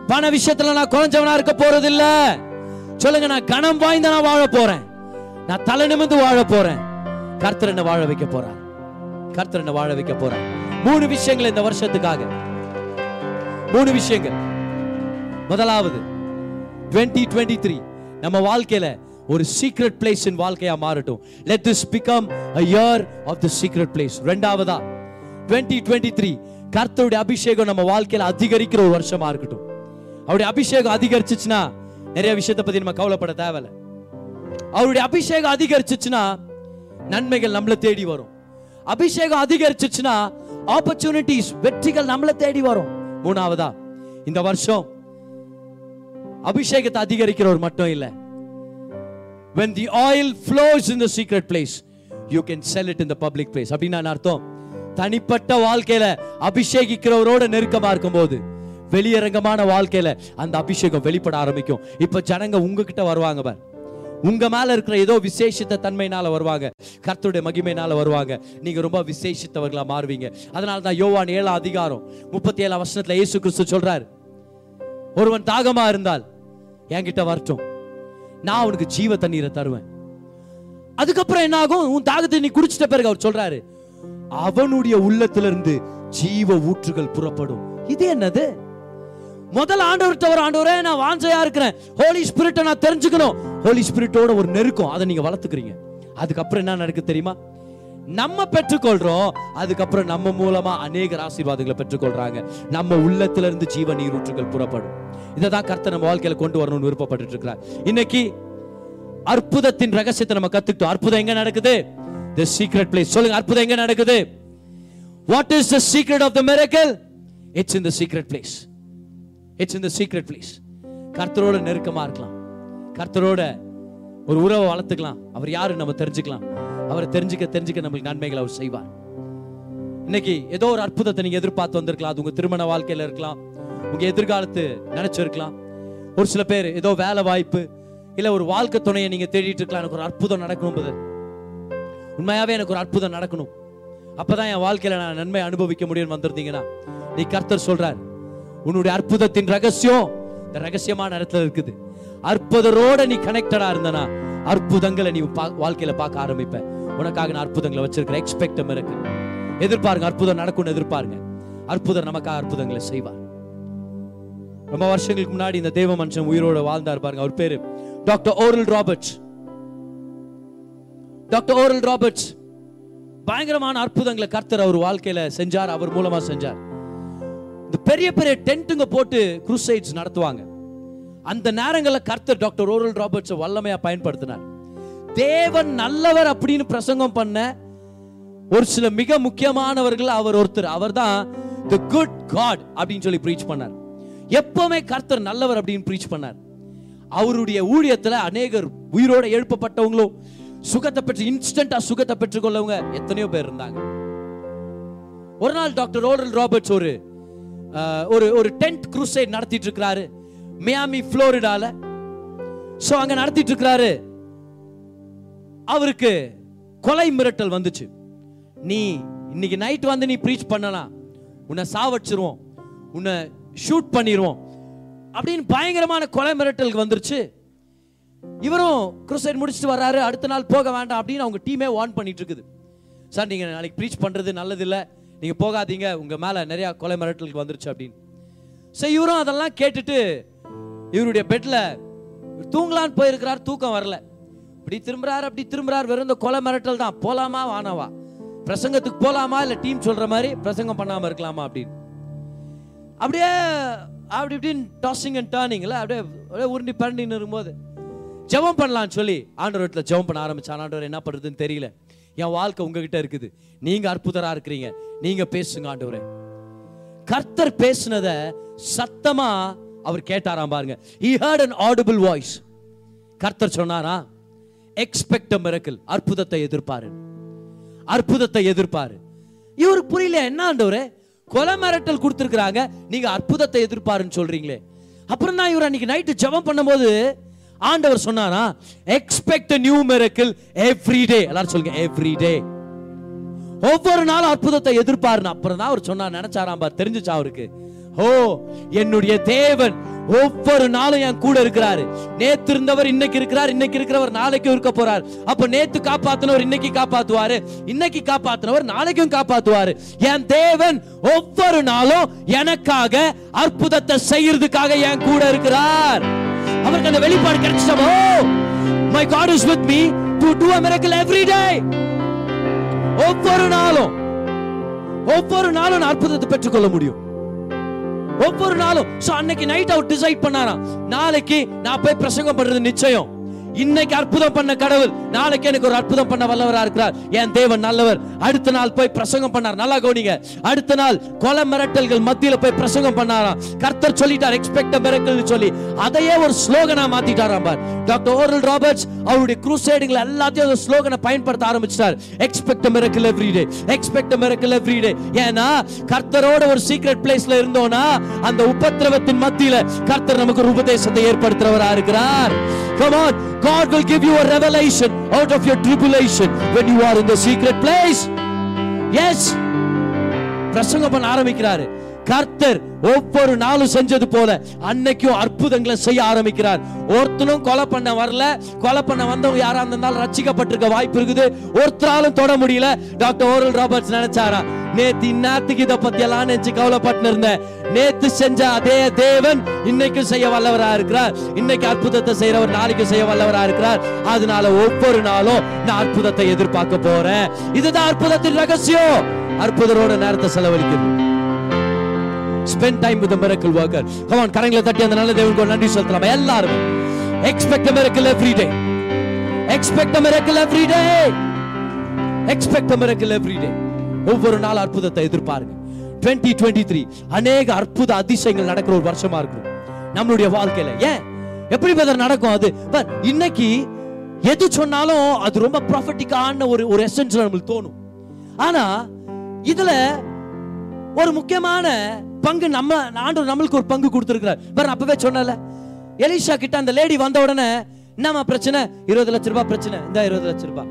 பண விஷயத்துல நான் குறைஞ்சவனா இருக்க போறது இல்ல சொல்லுங்க நான் கணம் வாய்ந்த நான் வாழ போறேன். நான் தலை நிமிந்து வாழ போறேன். கர்த்தர் என்ன வாழ வைக்க போறார். கர்த்தர் என்ன வாழ வைக்க போறார். மூணு விஷயங்கள் இந்த வருஷத்துக்காக. மூணு விஷயங்கள். முதலாவது 2023 த்ரீ நம்ம வாழ்க்கையில ஒரு சீக்ரெட் பிளேஸ் இன் வாழ்க்கையா மாறட்டும். Let this become a year of the secret place ரெண்டாவதா 2023 த்ரீ கர்த்தருடைய அபிஷேகம் நம்ம வாழ்க்கையில அதிகரிக்கிற ஒரு வருஷமா இருக்கட்டும். அவருடைய அபிஷேகம் அதிகரிச்சிச்சுன்னா நிறைய விஷயத்தை பத்தி நம்ம கவலைப்பட தேவையில்ல. அவருடைய அபிஷேகம் அதிகரிச்சிச்சுன்னா நன்மைகள் நம்மளை தேடி வரும். அபிஷேகம் அதிகரிச்சிச்சுன்னா ஆப்பர்ச்சுனிட்டிஸ் வெற்றிகள் நம்மளை தேடி வரும். மூணாவதா இந்த வருஷம் அபிஷேகத்தை அதிகரிக்கிறவர் மட்டும் இல்ல. When the oil flows in the secret place you can sell it in the public place. அப்படின்னு அர்த்தம்? தனிப்பட்ட வாழ்க்கையில அபிஷேகிக்கிறவரோட நெருக்கமா இருக்கும்போது வெளியரங்கமான வாழ்க்கையில அந்த அபிஷேகம் வெளிப்பட ஆரம்பிக்கும். இப்ப ஜனங்க உங்ககிட்ட வருவாங்க பார். உங்க மேல இருக்கிற ஏதோ விசேஷித்த தன்மையினால வருவாங்க. கர்த்தருடைய மகிமையினால வருவாங்க. நீங்க ரொம்ப விசேஷித்தவர்களா மாறுவீங்க. அதனால தான் யோவான் ஏழாம் அதிகாரம் முப்பத்தி ஏழாம் வருஷத்துல இயேசு கிறிஸ்து சொல்றாரு. ஒருவன் தாகமா இருந்தால் என்கிட்ட வரட்டும். நான் அவனுக்கு ஜீவ தண்ணீரை தருவேன். அதுக்கப்புறம் என்ன ஆகும் உன் தாகத்தை நீ குடிச்சிட்ட பிறகு அவர் சொல்றாரு அவனுடைய உள்ளத்திலிருந்து ஜீவ ஊற்றுகள் புறப்படும். இது என்னது? முதல் ஆண்டவர்கிட்ட ஒரு ஆண்டவரே நான் வாஞ்சையா இருக்கிறேன். ஹோலி ஸ்பிரிட்டை நான் தெரிஞ்சுக்கணும். ஹோலி ஸ்பிரிட்டோட ஒரு நெருக்கம் அதை நீங்க வளர்த்துக்கிறீங்க. அதுக்கப்புறம் என்ன நடக்கு தெரியுமா? நம்ம பெற்றுக்கொள்றோம். அதுக்கப்புறம் நம்ம மூலமா அநேகர் ஆசீர்வாதங்களை பெற்றுக்கொள்றாங்க. நம்ம உள்ளத்துல இருந்து ஜீவ நீரூற்றுகள் புறப்படும். இதை தான் கர்த்தர் நம்ம வாழ்க்கையில கொண்டு வரணும்னு விருப்பப்பட்டு இருக்கிறார் இன்னைக்கு அற்புதத்தின் ரகசியத்தை நம்ம கத்துக்கிட்டோம். அற்புதம் எங்க நடக்குது? த சீக்ரெட் பிளேஸ் சொல்லுங்க அற்புதம் எங்க நடக்குது? What is the secret of the miracle it's in the secret place it's in the secret place கர்த்தரோட நெருக்கமா இருக்கலாம். கர்த்தரோட ஒரு உறவை வளர்த்துக்கலாம். அவர் யாருன்னு நம்ம தெரிஞ்சுக்கலாம். அவரை தெரிஞ்சுக்க தெரிஞ்சுக்க நம்மளுக்கு நன்மைகளை அவர் செய்வார். இன்னைக்கு ஏதோ ஒரு அற்புதத்தை நீங்க எதிர்பார்த்து வந்திருக்கலாம். அது உங்க திருமண வாழ்க்கையில இருக்கலாம். உங்க எதிர்காலத்து நினைச்சிருக்கலாம் ஒரு சில பேர் ஏதோ வேலை வாய்ப்பு இல்ல ஒரு வாழ்க்கை துணையை நீங்க தேடிட்டு இருக்கலாம். எனக்கு ஒரு அற்புதம் நடக்கணும் உண்மையாவே எனக்கு ஒரு அற்புதம் நடக்கணும். அப்பதான் என் வாழ்க்கையில நான் நன்மை அனுபவிக்க முடியும்னு வந்திருந்தீங்கன்னா நீ கர்த்தர் சொல்றார் உன்னுடைய அற்புதத்தின் ரகசியம் இந்த ரகசியமான இடத்துல இருக்குது. அற்புதரோட நீ கனெக்டடா இருந்தனா அற்புதங்களை நீ பா- வாழ்க்கையில பார்க்க ஆரம்பிப்ப. உனக்காக நான் அற்புதங்களை வச்சிருக்கிற எக்ஸ்பெக்டம் இருக்கு. எதிர்பாருங்க அற்புதம் நடக்கும்னு எதிர்பாருங்க. அற்புதம் நமக்காக அற்புதங்களை செய்வார். ரொம்ப வருஷங்களுக்கு முன்னாடி இந்த தேவ மனுஷன் உயிரோட வாழ்ந்தார் பாருங்க. அவர் பேரு doctor Oral Roberts doctor Oral Roberts பயங்கரமான அற்புதங்களை கர்த்தர் அவர் வாழ்க்கையில செஞ்சார் அவர் மூலமா செஞ்சார். இந்த பெரிய பெரிய டென்ட்டுங்க போட்டு குரூசைட்ஸ் நடத்துவாங்க. அந்த நேரங்களில் கர்த்தர் டாக்டர் ஓரல் ராபர்ட்ஸை வல்லமையாக பயன்படுத்தினார். தேவன் நல்லவர் அப்படின்னு பிரசங்கம் பண்ண ஒரு சில மிக முக்கியமானவர்கள் அவர் ஒருத்தர். அவர்தான் தி குட் காட் அப்படின்னு சொல்லி ப்ரீச் பண்ணார். எப்பவுமே கர்த்தர் நல்லவர் அப்படின்னு ப்ரீச் பண்ணார். அவருடைய ஊழியத்துல அநேகர் உயிரோட எழுப்பப்பட்டவங்களும் சுகத்தை பெற்று இன்ஸ்டன்டா சுகத்தை பெற்றுக்கொள்ளவங்க எத்தனையோ பேர் இருந்தாங்க. ஒரு நாள் டாக்டர் ஓரல் ராபர்ட்ஸ் ஒரு ஒரு ஒரு டென்ட் குரூசைட் நடத்திட்டு இருக்கிறாரு. மியாமி புளோரிடால சோ அங்க நடத்திட்டு இருக்கிறாரு அவருக்கு கொலை மிரட்டல் வந்துச்சு. நீ இன்னைக்கு நைட் வந்து நீ ப்ரீச் பண்ணலாம். உன்னை சாவடிச்சிருவோம் உன்னை ஷூட் பண்ணிடுவோம் அப்படின்னு பயங்கரமான கொலை மிரட்டலுக்கு வந்துருச்சு. இவரும் குரூசைட் முடிச்சுட்டு வர்றாரு. அடுத்த நாள் போக வேண்டாம் அப்படின்னு அவங்க டீமே வார்ன் பண்ணிட்டு இருக்குது. சார் நீங்கள் நாளைக்கு ப்ரீச் பண்ணுறது நல்லதில்லை. நீங்கள் போகாதீங்க. உங்கள் மேலே நிறையா கொலை மிரட்டலுக்கு வந்துருச்சு அப்படின்னு. ஸோ இவரும் அதெல்லாம் கேட்டுட்டு இவருடைய பெட்ல தூங்கலான்னு போயிருக்கிறார் தூக்கம் வரல. இப்படி திரும்புறாரு அப்படி திரும்புறாரு வெறும் இந்த கொலை மிரட்டல் தான். போலாமா வானவா பிரசங்கத்துக்கு போலாமா இல்ல டீம் சொல்ற மாதிரி பிரசங்கம் பண்ணாம இருக்கலாமா அப்படின்னு. அப்படியே அப்படி இப்படின்னு டாஸிங் அண்ட் டேர்னிங்கில் அப்படியே அப்படியே உருண்டி பரண்டின்னு இருக்கும்போது ஜெபம் பண்ணலான்னு சொல்லி ஆண்டவரத்துல ஜெபம் பண்ண ஆரம்பிச்சான் ஆண்டவர் என்ன பண்றதுன்னு தெரியல. என் வாழ்க்கை உங்ககிட்ட இருக்குது. நீங்க அற்புதரா இருக்கிறீங்க. நீங்க பேசுங்க ஆண்டவரே. கர்த்தர் பேசுனத சத்தமா அவர் கேட்டாராம் பாருங்க. He heard an audible voice கர்த்தர் சொன்னாரா? எக்ஸ்பெக்ட் மிரக்கல் அற்புதத்தை எதிர்பாரு அற்புதத்தை எதிர்பாரு இவருக்கு புரியல என்ன ஆண்டவரே? கொலை மிரட்டல் கொடுத்துருக்குறாங்க. நீங்க அற்புதத்தை எதிர்பாருன்னு சொல்றீங்களே. அப்புறம் தான் இவர் அன்னைக்கு நைட்டு ஜெபம் பண்ணும்போது ஆண்டவர் சொன்னாரா? Expect new miracle every day எல்லாரும் சொல்லுங்க எவ்ரி டே ஒவ்வொரு நாளும் அற்புதத்தை எதிர்பாருன்னு அப்புறம் தான் அவர் சொன்னார். நினைச்சாராம் பார். தெரிஞ்சுச்சா அவருக்கு? ஓ என்னுடைய தேவன் ஒவ்வொரு நாளும் என் கூட இருக்கிறாரு. நேத்து இருந்தவர் இன்னைக்கு இருக்கிறார் இன்னைக்கு இருக்கிறவர் நாளைக்கும் இருக்க போறார். அப்ப நேத்து காப்பாத்தினவர் இன்னைக்கு காப்பாத்துவாரு. இன்னைக்கு காப்பாத்தினவர் நாளைக்கும் காப்பாத்துவாரு. என் தேவன் ஒவ்வொரு நாளும் எனக்காக அற்புதத்தை செய்யறதுக்காக என் கூட இருக்கிறார். அவருக்கு அந்த வெளிப்பாடு கிடைச்சிட்டா my God is with me to do a miracle every day ஒவ்வொரு நாளும் ஒவ்வொரு நாளும் நான் அற்புதத்தை பெற்றுக்கொள்ள முடியும். ஒவ்வொரு நாளும் சோ அன்னைக்கு நைட் அவர் டிசைட் பண்ணாராம். நாளைக்கு நான் போய் பிரசங்கம் பண்றது நிச்சயம். இன்னைக்கு அற்புதம் பண்ண கடவுள் நாளைக்கு எனக்கு ஒரு அற்புதம் பண்ண வல்லவரா இருக்கிறார். என் தேவன் நல்லவர். அடுத்த நாள் போய் பிரசங்கம் பண்ணார். நல்லா கவனிங்க. அடுத்த நாள் கொலை மிரட்டல்கள் மத்தியில போய் பிரசங்கம் பண்ணாராம். கர்த்தர் சொல்லிட்டார் எக்ஸ்பெக்ட் மிரட்டல் சொல்லி. அதையே ஒரு ஸ்லோகனா மாத்திட்டாராம் பார். டாக்டர் ஓரல் ராபர்ட்ஸ் அவருடைய குரூசைடுகள் எல்லாத்தையும் அந்த ஸ்லோகனை பயன்படுத்த ஆரம்பிச்சிட்டார். Expect miracle every day expect miracle every day ஏன்னா கர்த்தரோட ஒரு சீக்ரெட் பிளேஸ்ல இருந்தோம்னா அந்த உபத்திரவத்தின் மத்தியில கர்த்தர் நமக்கு ஒரு உபதேசத்தை ஏற்படுத்துறவரா இருக்கிறார். Come on God will give you a revelation out of your tribulation when you are in the secret place. Yes. பிரசங்கம் பண்ண ஆரம்பிக்கிறாரு கர்த்தர் ஒவ்வொரு நாளும் செஞ்சது போல அன்னைக்கும் அற்புதங்களை செய்ய ஆரம்பிக்கிறார். ஒருத்தனும் கொலை பண்ண வரல. கொலை பண்ண வந்தவங்க யாரா இருந்தாலும் ரச்சிக்கப்பட்டிருக்க வாய்ப்பு இருக்குது. ஒருத்தராலும் தொட முடியல. டாக்டர் ஓரல் ராபர்ட்ஸ் நினைச்சாரா? நேத்து இந்நேரத்துக்கு இதை பத்தி எல்லாம் நினைச்சு கவலைப்பட்டு இருந்தேன். நேத்து செஞ்ச அதே தேவன் இன்னைக்கும் செய்ய வல்லவரா இருக்கிறார். இன்னைக்கு அற்புதத்தை செய்யறவர் நாளைக்கு செய்ய வல்லவரா இருக்கிறார். அதனால ஒவ்வொரு நாளும் நான் அற்புதத்தை எதிர்பார்க்க போறேன். இதுதான் அற்புதத்தின் ரகசியம். அற்புதரோட நேரத்தை செலவழிக்கிறது. Spend time with miracle worker come on கரங்களை தட்டி அந்த நல்ல தேவனுக்கு ஒரு நன்றி செலுத்தலாம்? எல்லாரும். Expect miracle every day expect miracle every day expect miracle every day ஒவ்வொரு நாள் அற்புதத்தை எதிர்பாருங்க. 2023 அநேக அற்புத அதிசயங்கள் நடக்கிற ஒரு வருஷமா இருக்கும். நம்மளுடைய வாழ்க்கையில. ஏன்? எப்படி பதர் நடக்கும் அது? இன்னைக்கு எது சொன்னாலும் அது ரொம்ப ப்ராஃபட்டிக்கான ஒரு ஒரு எசன்ஸ் நம்மளுக்கு தோணும். ஆனா இதுல ஒரு முக்கியமான பங்கு நம்ம ஆண்டவர் நம்மளுக்கு ஒரு பங்கு கொடுத்துருக்கிறார். பாரு அப்பவே சொன்னல எலிஷா கிட்ட அந்த லேடி வந்த உடனே என்னம்மா பிரச்சனை? இருபது லட்ச ரூபாய் பிரச்சனை. இந்த இருபது லட்ச ரூபாய்.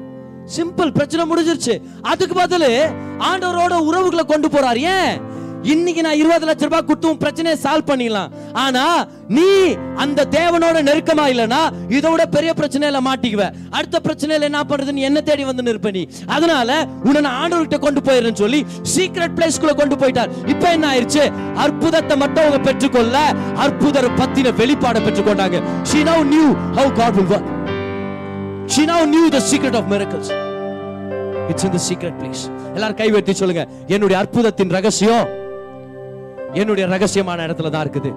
சிம்பிள் பிரச்சனை முடிஞ்சிருச்சு. அதுக்கு பதிலு ஆண்டவரோட உறவுகளை கொண்டு போறார். ஏன்? இன்னைக்கு நான் இருபது லட்ச ரூபாய் கொடுத்தும் பிரச்சனையை சால்வ் பண்ணிடலாம். ஆனா நீ அந்த தேவனோட நெருக்கமா இல்லனா இதோட பெரிய பிரச்சனையில மாட்டிக்குவ. அடுத்த பிரச்சனையில என்ன பண்றதுன்னு என்ன தேடி வந்து நிற்ப நீ? அதனால உன்னை நான் ஆண்டவர்கிட்ட கொண்டு போயிடுறேன்னு சொல்லி சீக்ரெட் பிளேஸ்க்குள்ள கொண்டு போயிட்டார். இப்போ என்ன ஆயிருச்சு? அற்புதத்தை மட்டும் அவங்க பெற்றுக்கொள்ள அற்புதர் பத்தின வெளிப்பாடை பெற்றுக்கொண்டாங்க. She now knew how god will work. She now knew the secret of miracles. It's in the secret place. எல்லாரும் கை வெட்டி சொல்லுங்க. என்னுடைய அற்புதத்தின் ரகசியம் என்னுடைய ரகசியமான இடத்துல தான் இருக்குது.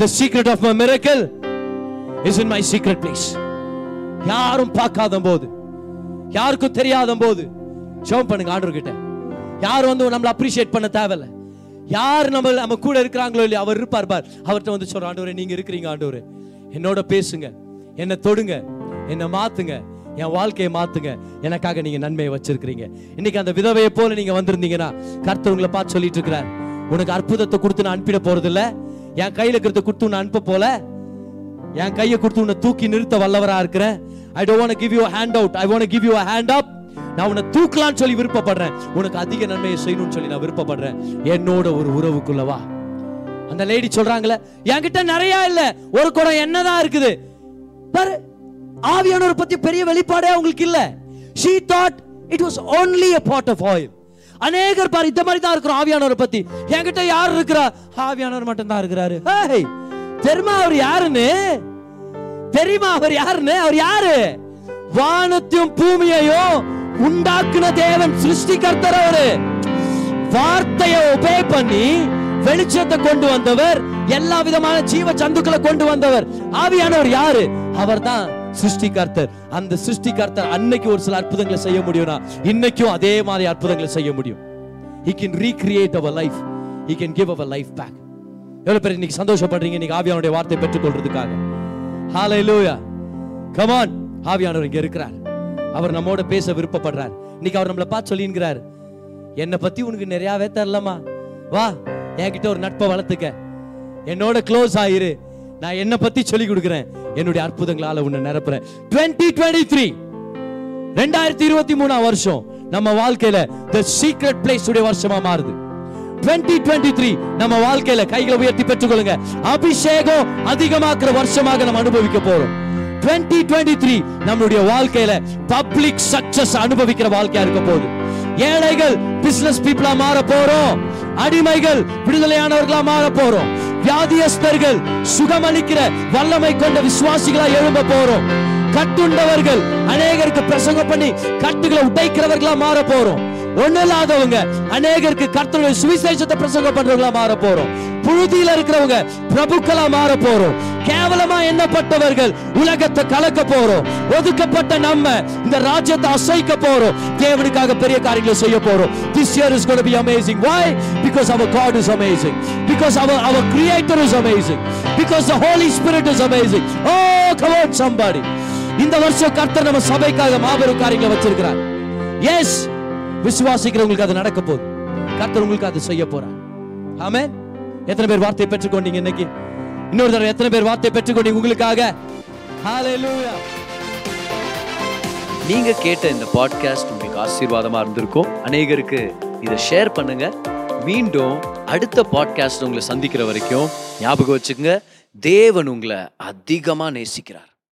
The secret of my miracle is in my secret place. யாரும் பார்க்காத போது யாருக்கும் தெரியாத போது ஜெபம் பண்ணுங்க ஆண்டவர் கிட்ட. யார் வந்து நம்மள அப்ரிஷியேட் பண்ண தேவையில்ல. யார் நம்ம நம்ம கூட இருக்கிறாங்களோ இல்லையா அவர் இருப்பார் பார். அவர்கிட்ட வந்து சொல்ற ஆண்டவரே நீங்க இருக்கிறீங்க ஆண்டவரே. என்னோட பேசுங்க என்னை தொடுங்க என்னை மாத்துங்க என் வாழ்க்கையை மாத்துங்க. எனக்காக நீங்க நன்மையை வச்சிருக்கிறீங்க. இன்னைக்கு அந்த விதவையை போல நீங்க வந்திருந்தீங்கன்னா கர்த்தர் உங்களை பார்த்து சொல்லிட்டு இருக்கிறார். உனக்கு அற்புதத்தை கொடுத்து நான் அனுப்பிட போறது இல்ல என் கையில இருக்கிறத கொடுத்து உன்னை அனுப்ப போல. என் கையை கொடுத்து உன்னை தூக்கி நிறுத்த வல்லவரா இருக்கிறேன். I don't give you hand out I want give you hand up நான் உன்னை தூக்கலாம்னு சொல்லி விருப்பப்படுறேன். உனக்கு அதிக நன்மையை செய்யணும்னு சொல்லி நான் விருப்பப்படுறேன். என்னோட ஒரு உறவுக்குள்ளவா அந்த லேடி சொல்றாங்களே என்கிட்ட நிறைய இல்ல. ஒரு குடம் என்னதான் இருக்குது. பாரு ஆவியானவர் பத்தி பெரிய வெளிப்பாடே அவங்களுக்கு இல்ல. She thought it was only a pot of oil அநேகர் பாரு இந்த மாதிரி தான் இருக்கிறோம். ஆவியானவர் பத்தி. என்கிட்ட யார் இருக்கிறா? ஆவியானவர் மட்டும் தான் இருக்கிறாரு தெரியுமா அவர் யாருன்னு? தெரியுமா அவர் யாருன்னு? அவர் யாரு? வானத்தையும் பூமியையும் உண்டாக்குன தேவன் சிருஷ்டிகர்த்தர் அவரு. வார்த்தையை ஒபே பண்ணி வெளிச்சத்தை கொண்டு வந்தவர் எல்லா விதமான ஜீவ சந்துக்களை கொண்டு வந்தவர். ஆவியானவர் யாரு? அவர்தான். சிருஷ்டிகர்த்தர். அந்த சிருஷ்டிகர்த்தர் அன்னைக்கு ஒரு சில அற்புதங்களை செய்ய முடியும்னா இன்னைக்கும் அதே மாதிரி அற்புதங்களை செய்ய முடியும். He can recreate our life he can give our life back எவ்வளவு பேர் இன்னைக்கு சந்தோஷப்படுறீங்க? இன்னைக்கு ஆவியானுடைய வார்த்தை பெற்றுக்கொள்றதுக்காக. ஹalleluya லூயா கமான் ஆவியானவர் இங்க இருக்கிறார். அவர் நம்மோட பேச விருப்பப்படுறார். இன்னைக்கு அவர் நம்மளை பார்த்து சொல்லிங்கிறார். என்னை பத்தி உனக்கு நிறையாவே தரலமா வா என்கிட்ட ஒரு நட்பை வளர்த்துக்க. என்னோட க்ளோஸ் ஆயிரு. நான் என்ன பத்தி சொல்லி கொடுக்குறேன். என்னுடைய அற்புதங்களால உன்னை நிரப்புறேன். 2023 ரெண்டாயிரத்தி இருபத்தி மூணாம் வருஷம் நம்ம வாழ்க்கையில த சீக்ரெட் பிளேஸ் உடைய வருஷமா மாறுது. 2023 நம்ம வாழ்க்கையில கைகளை உயர்த்தி பெற்றுக்கொள்ளுங்க. அபிஷேகம் அதிகமாக்குற வருஷமாக நம்ம அனுபவிக்க போறோம். 2023 நம்மளுடைய வாழ்க்கையில பப்ளிக் சக்சஸ் அனுபவிக்கிற வாழ்க்கையா இருக்க போகுது. ஏழைகள் பிசினஸ் பீப்புளா மாற போறோம். அடிமைகள் விடுதலையானவர்களா மாற போறோம். வியாதியஸ்தர்கள் சுகமளிக்கிற வல்லமை கொண்ட விசுவாசிகளா எழும்ப போறோம். கட்டுண்டவர்கள் அநேகருக்கு பிரசங்கம் பண்ணி கட்டுகளை உடைக்கிறவர்களா மாற போறோம். ஒண்ணு இல்லாதவங்க அநேகருக்கு கர்த்தருடைய சுவிசேஷத்தை பிரசங்கம் பண்றவங்களா மாற போறோம் புழுதியில இருக்கிறவங்க பிரபுக்களா மாற போறோம் கேவலமா எண்ணப்பட்டவர்கள் உலகத்தை கலக்க போறோம். ஒதுக்கப்பட்ட நம்ம இந்த ராஜ்யத்தை அசைக்க போறோம். தேவனுக்காக பெரிய காரியங்களை செய்ய போறோம். This year is gotta be amazing amazing. Because our God is amazing because our our creator is amazing because the holy spirit is amazing oh oh come இந்த வருஷம் கர்த்தர் நம்ம சபைக்காக மாபெரும் காரியங்களை வச்சிருக்கிறார். எஸ் விசுவாசிக்கிறவங்களுக்கு அது நடக்க போகுது. கர்த்தர் உங்களுக்கு அது செய்ய போறார். ஆமே எத்தனை பேர் வார்த்தையை பெற்றுக்கொண்டீங்க இன்னைக்கு? இன்னொரு தடவை எத்தனை பேர் வார்த்தையை பெற்றுக்கொண்டீங்க உங்களுக்காக? ஹalleluya நீங்க கேட்ட இந்த பாட்காஸ்ட் உங்களுக்கு ஆசீர்வாதமா இருந்திருக்கும். அநேகருக்கு இதை ஷேர் பண்ணுங்க. மீண்டும் அடுத்த பாட்காஸ்ட் உங்களை சந்திக்கிற வரைக்கும் ஞாபகம் வச்சுக்கோங்க. தேவன் உங்களை அதிகமாக நேசிக்கிறார்.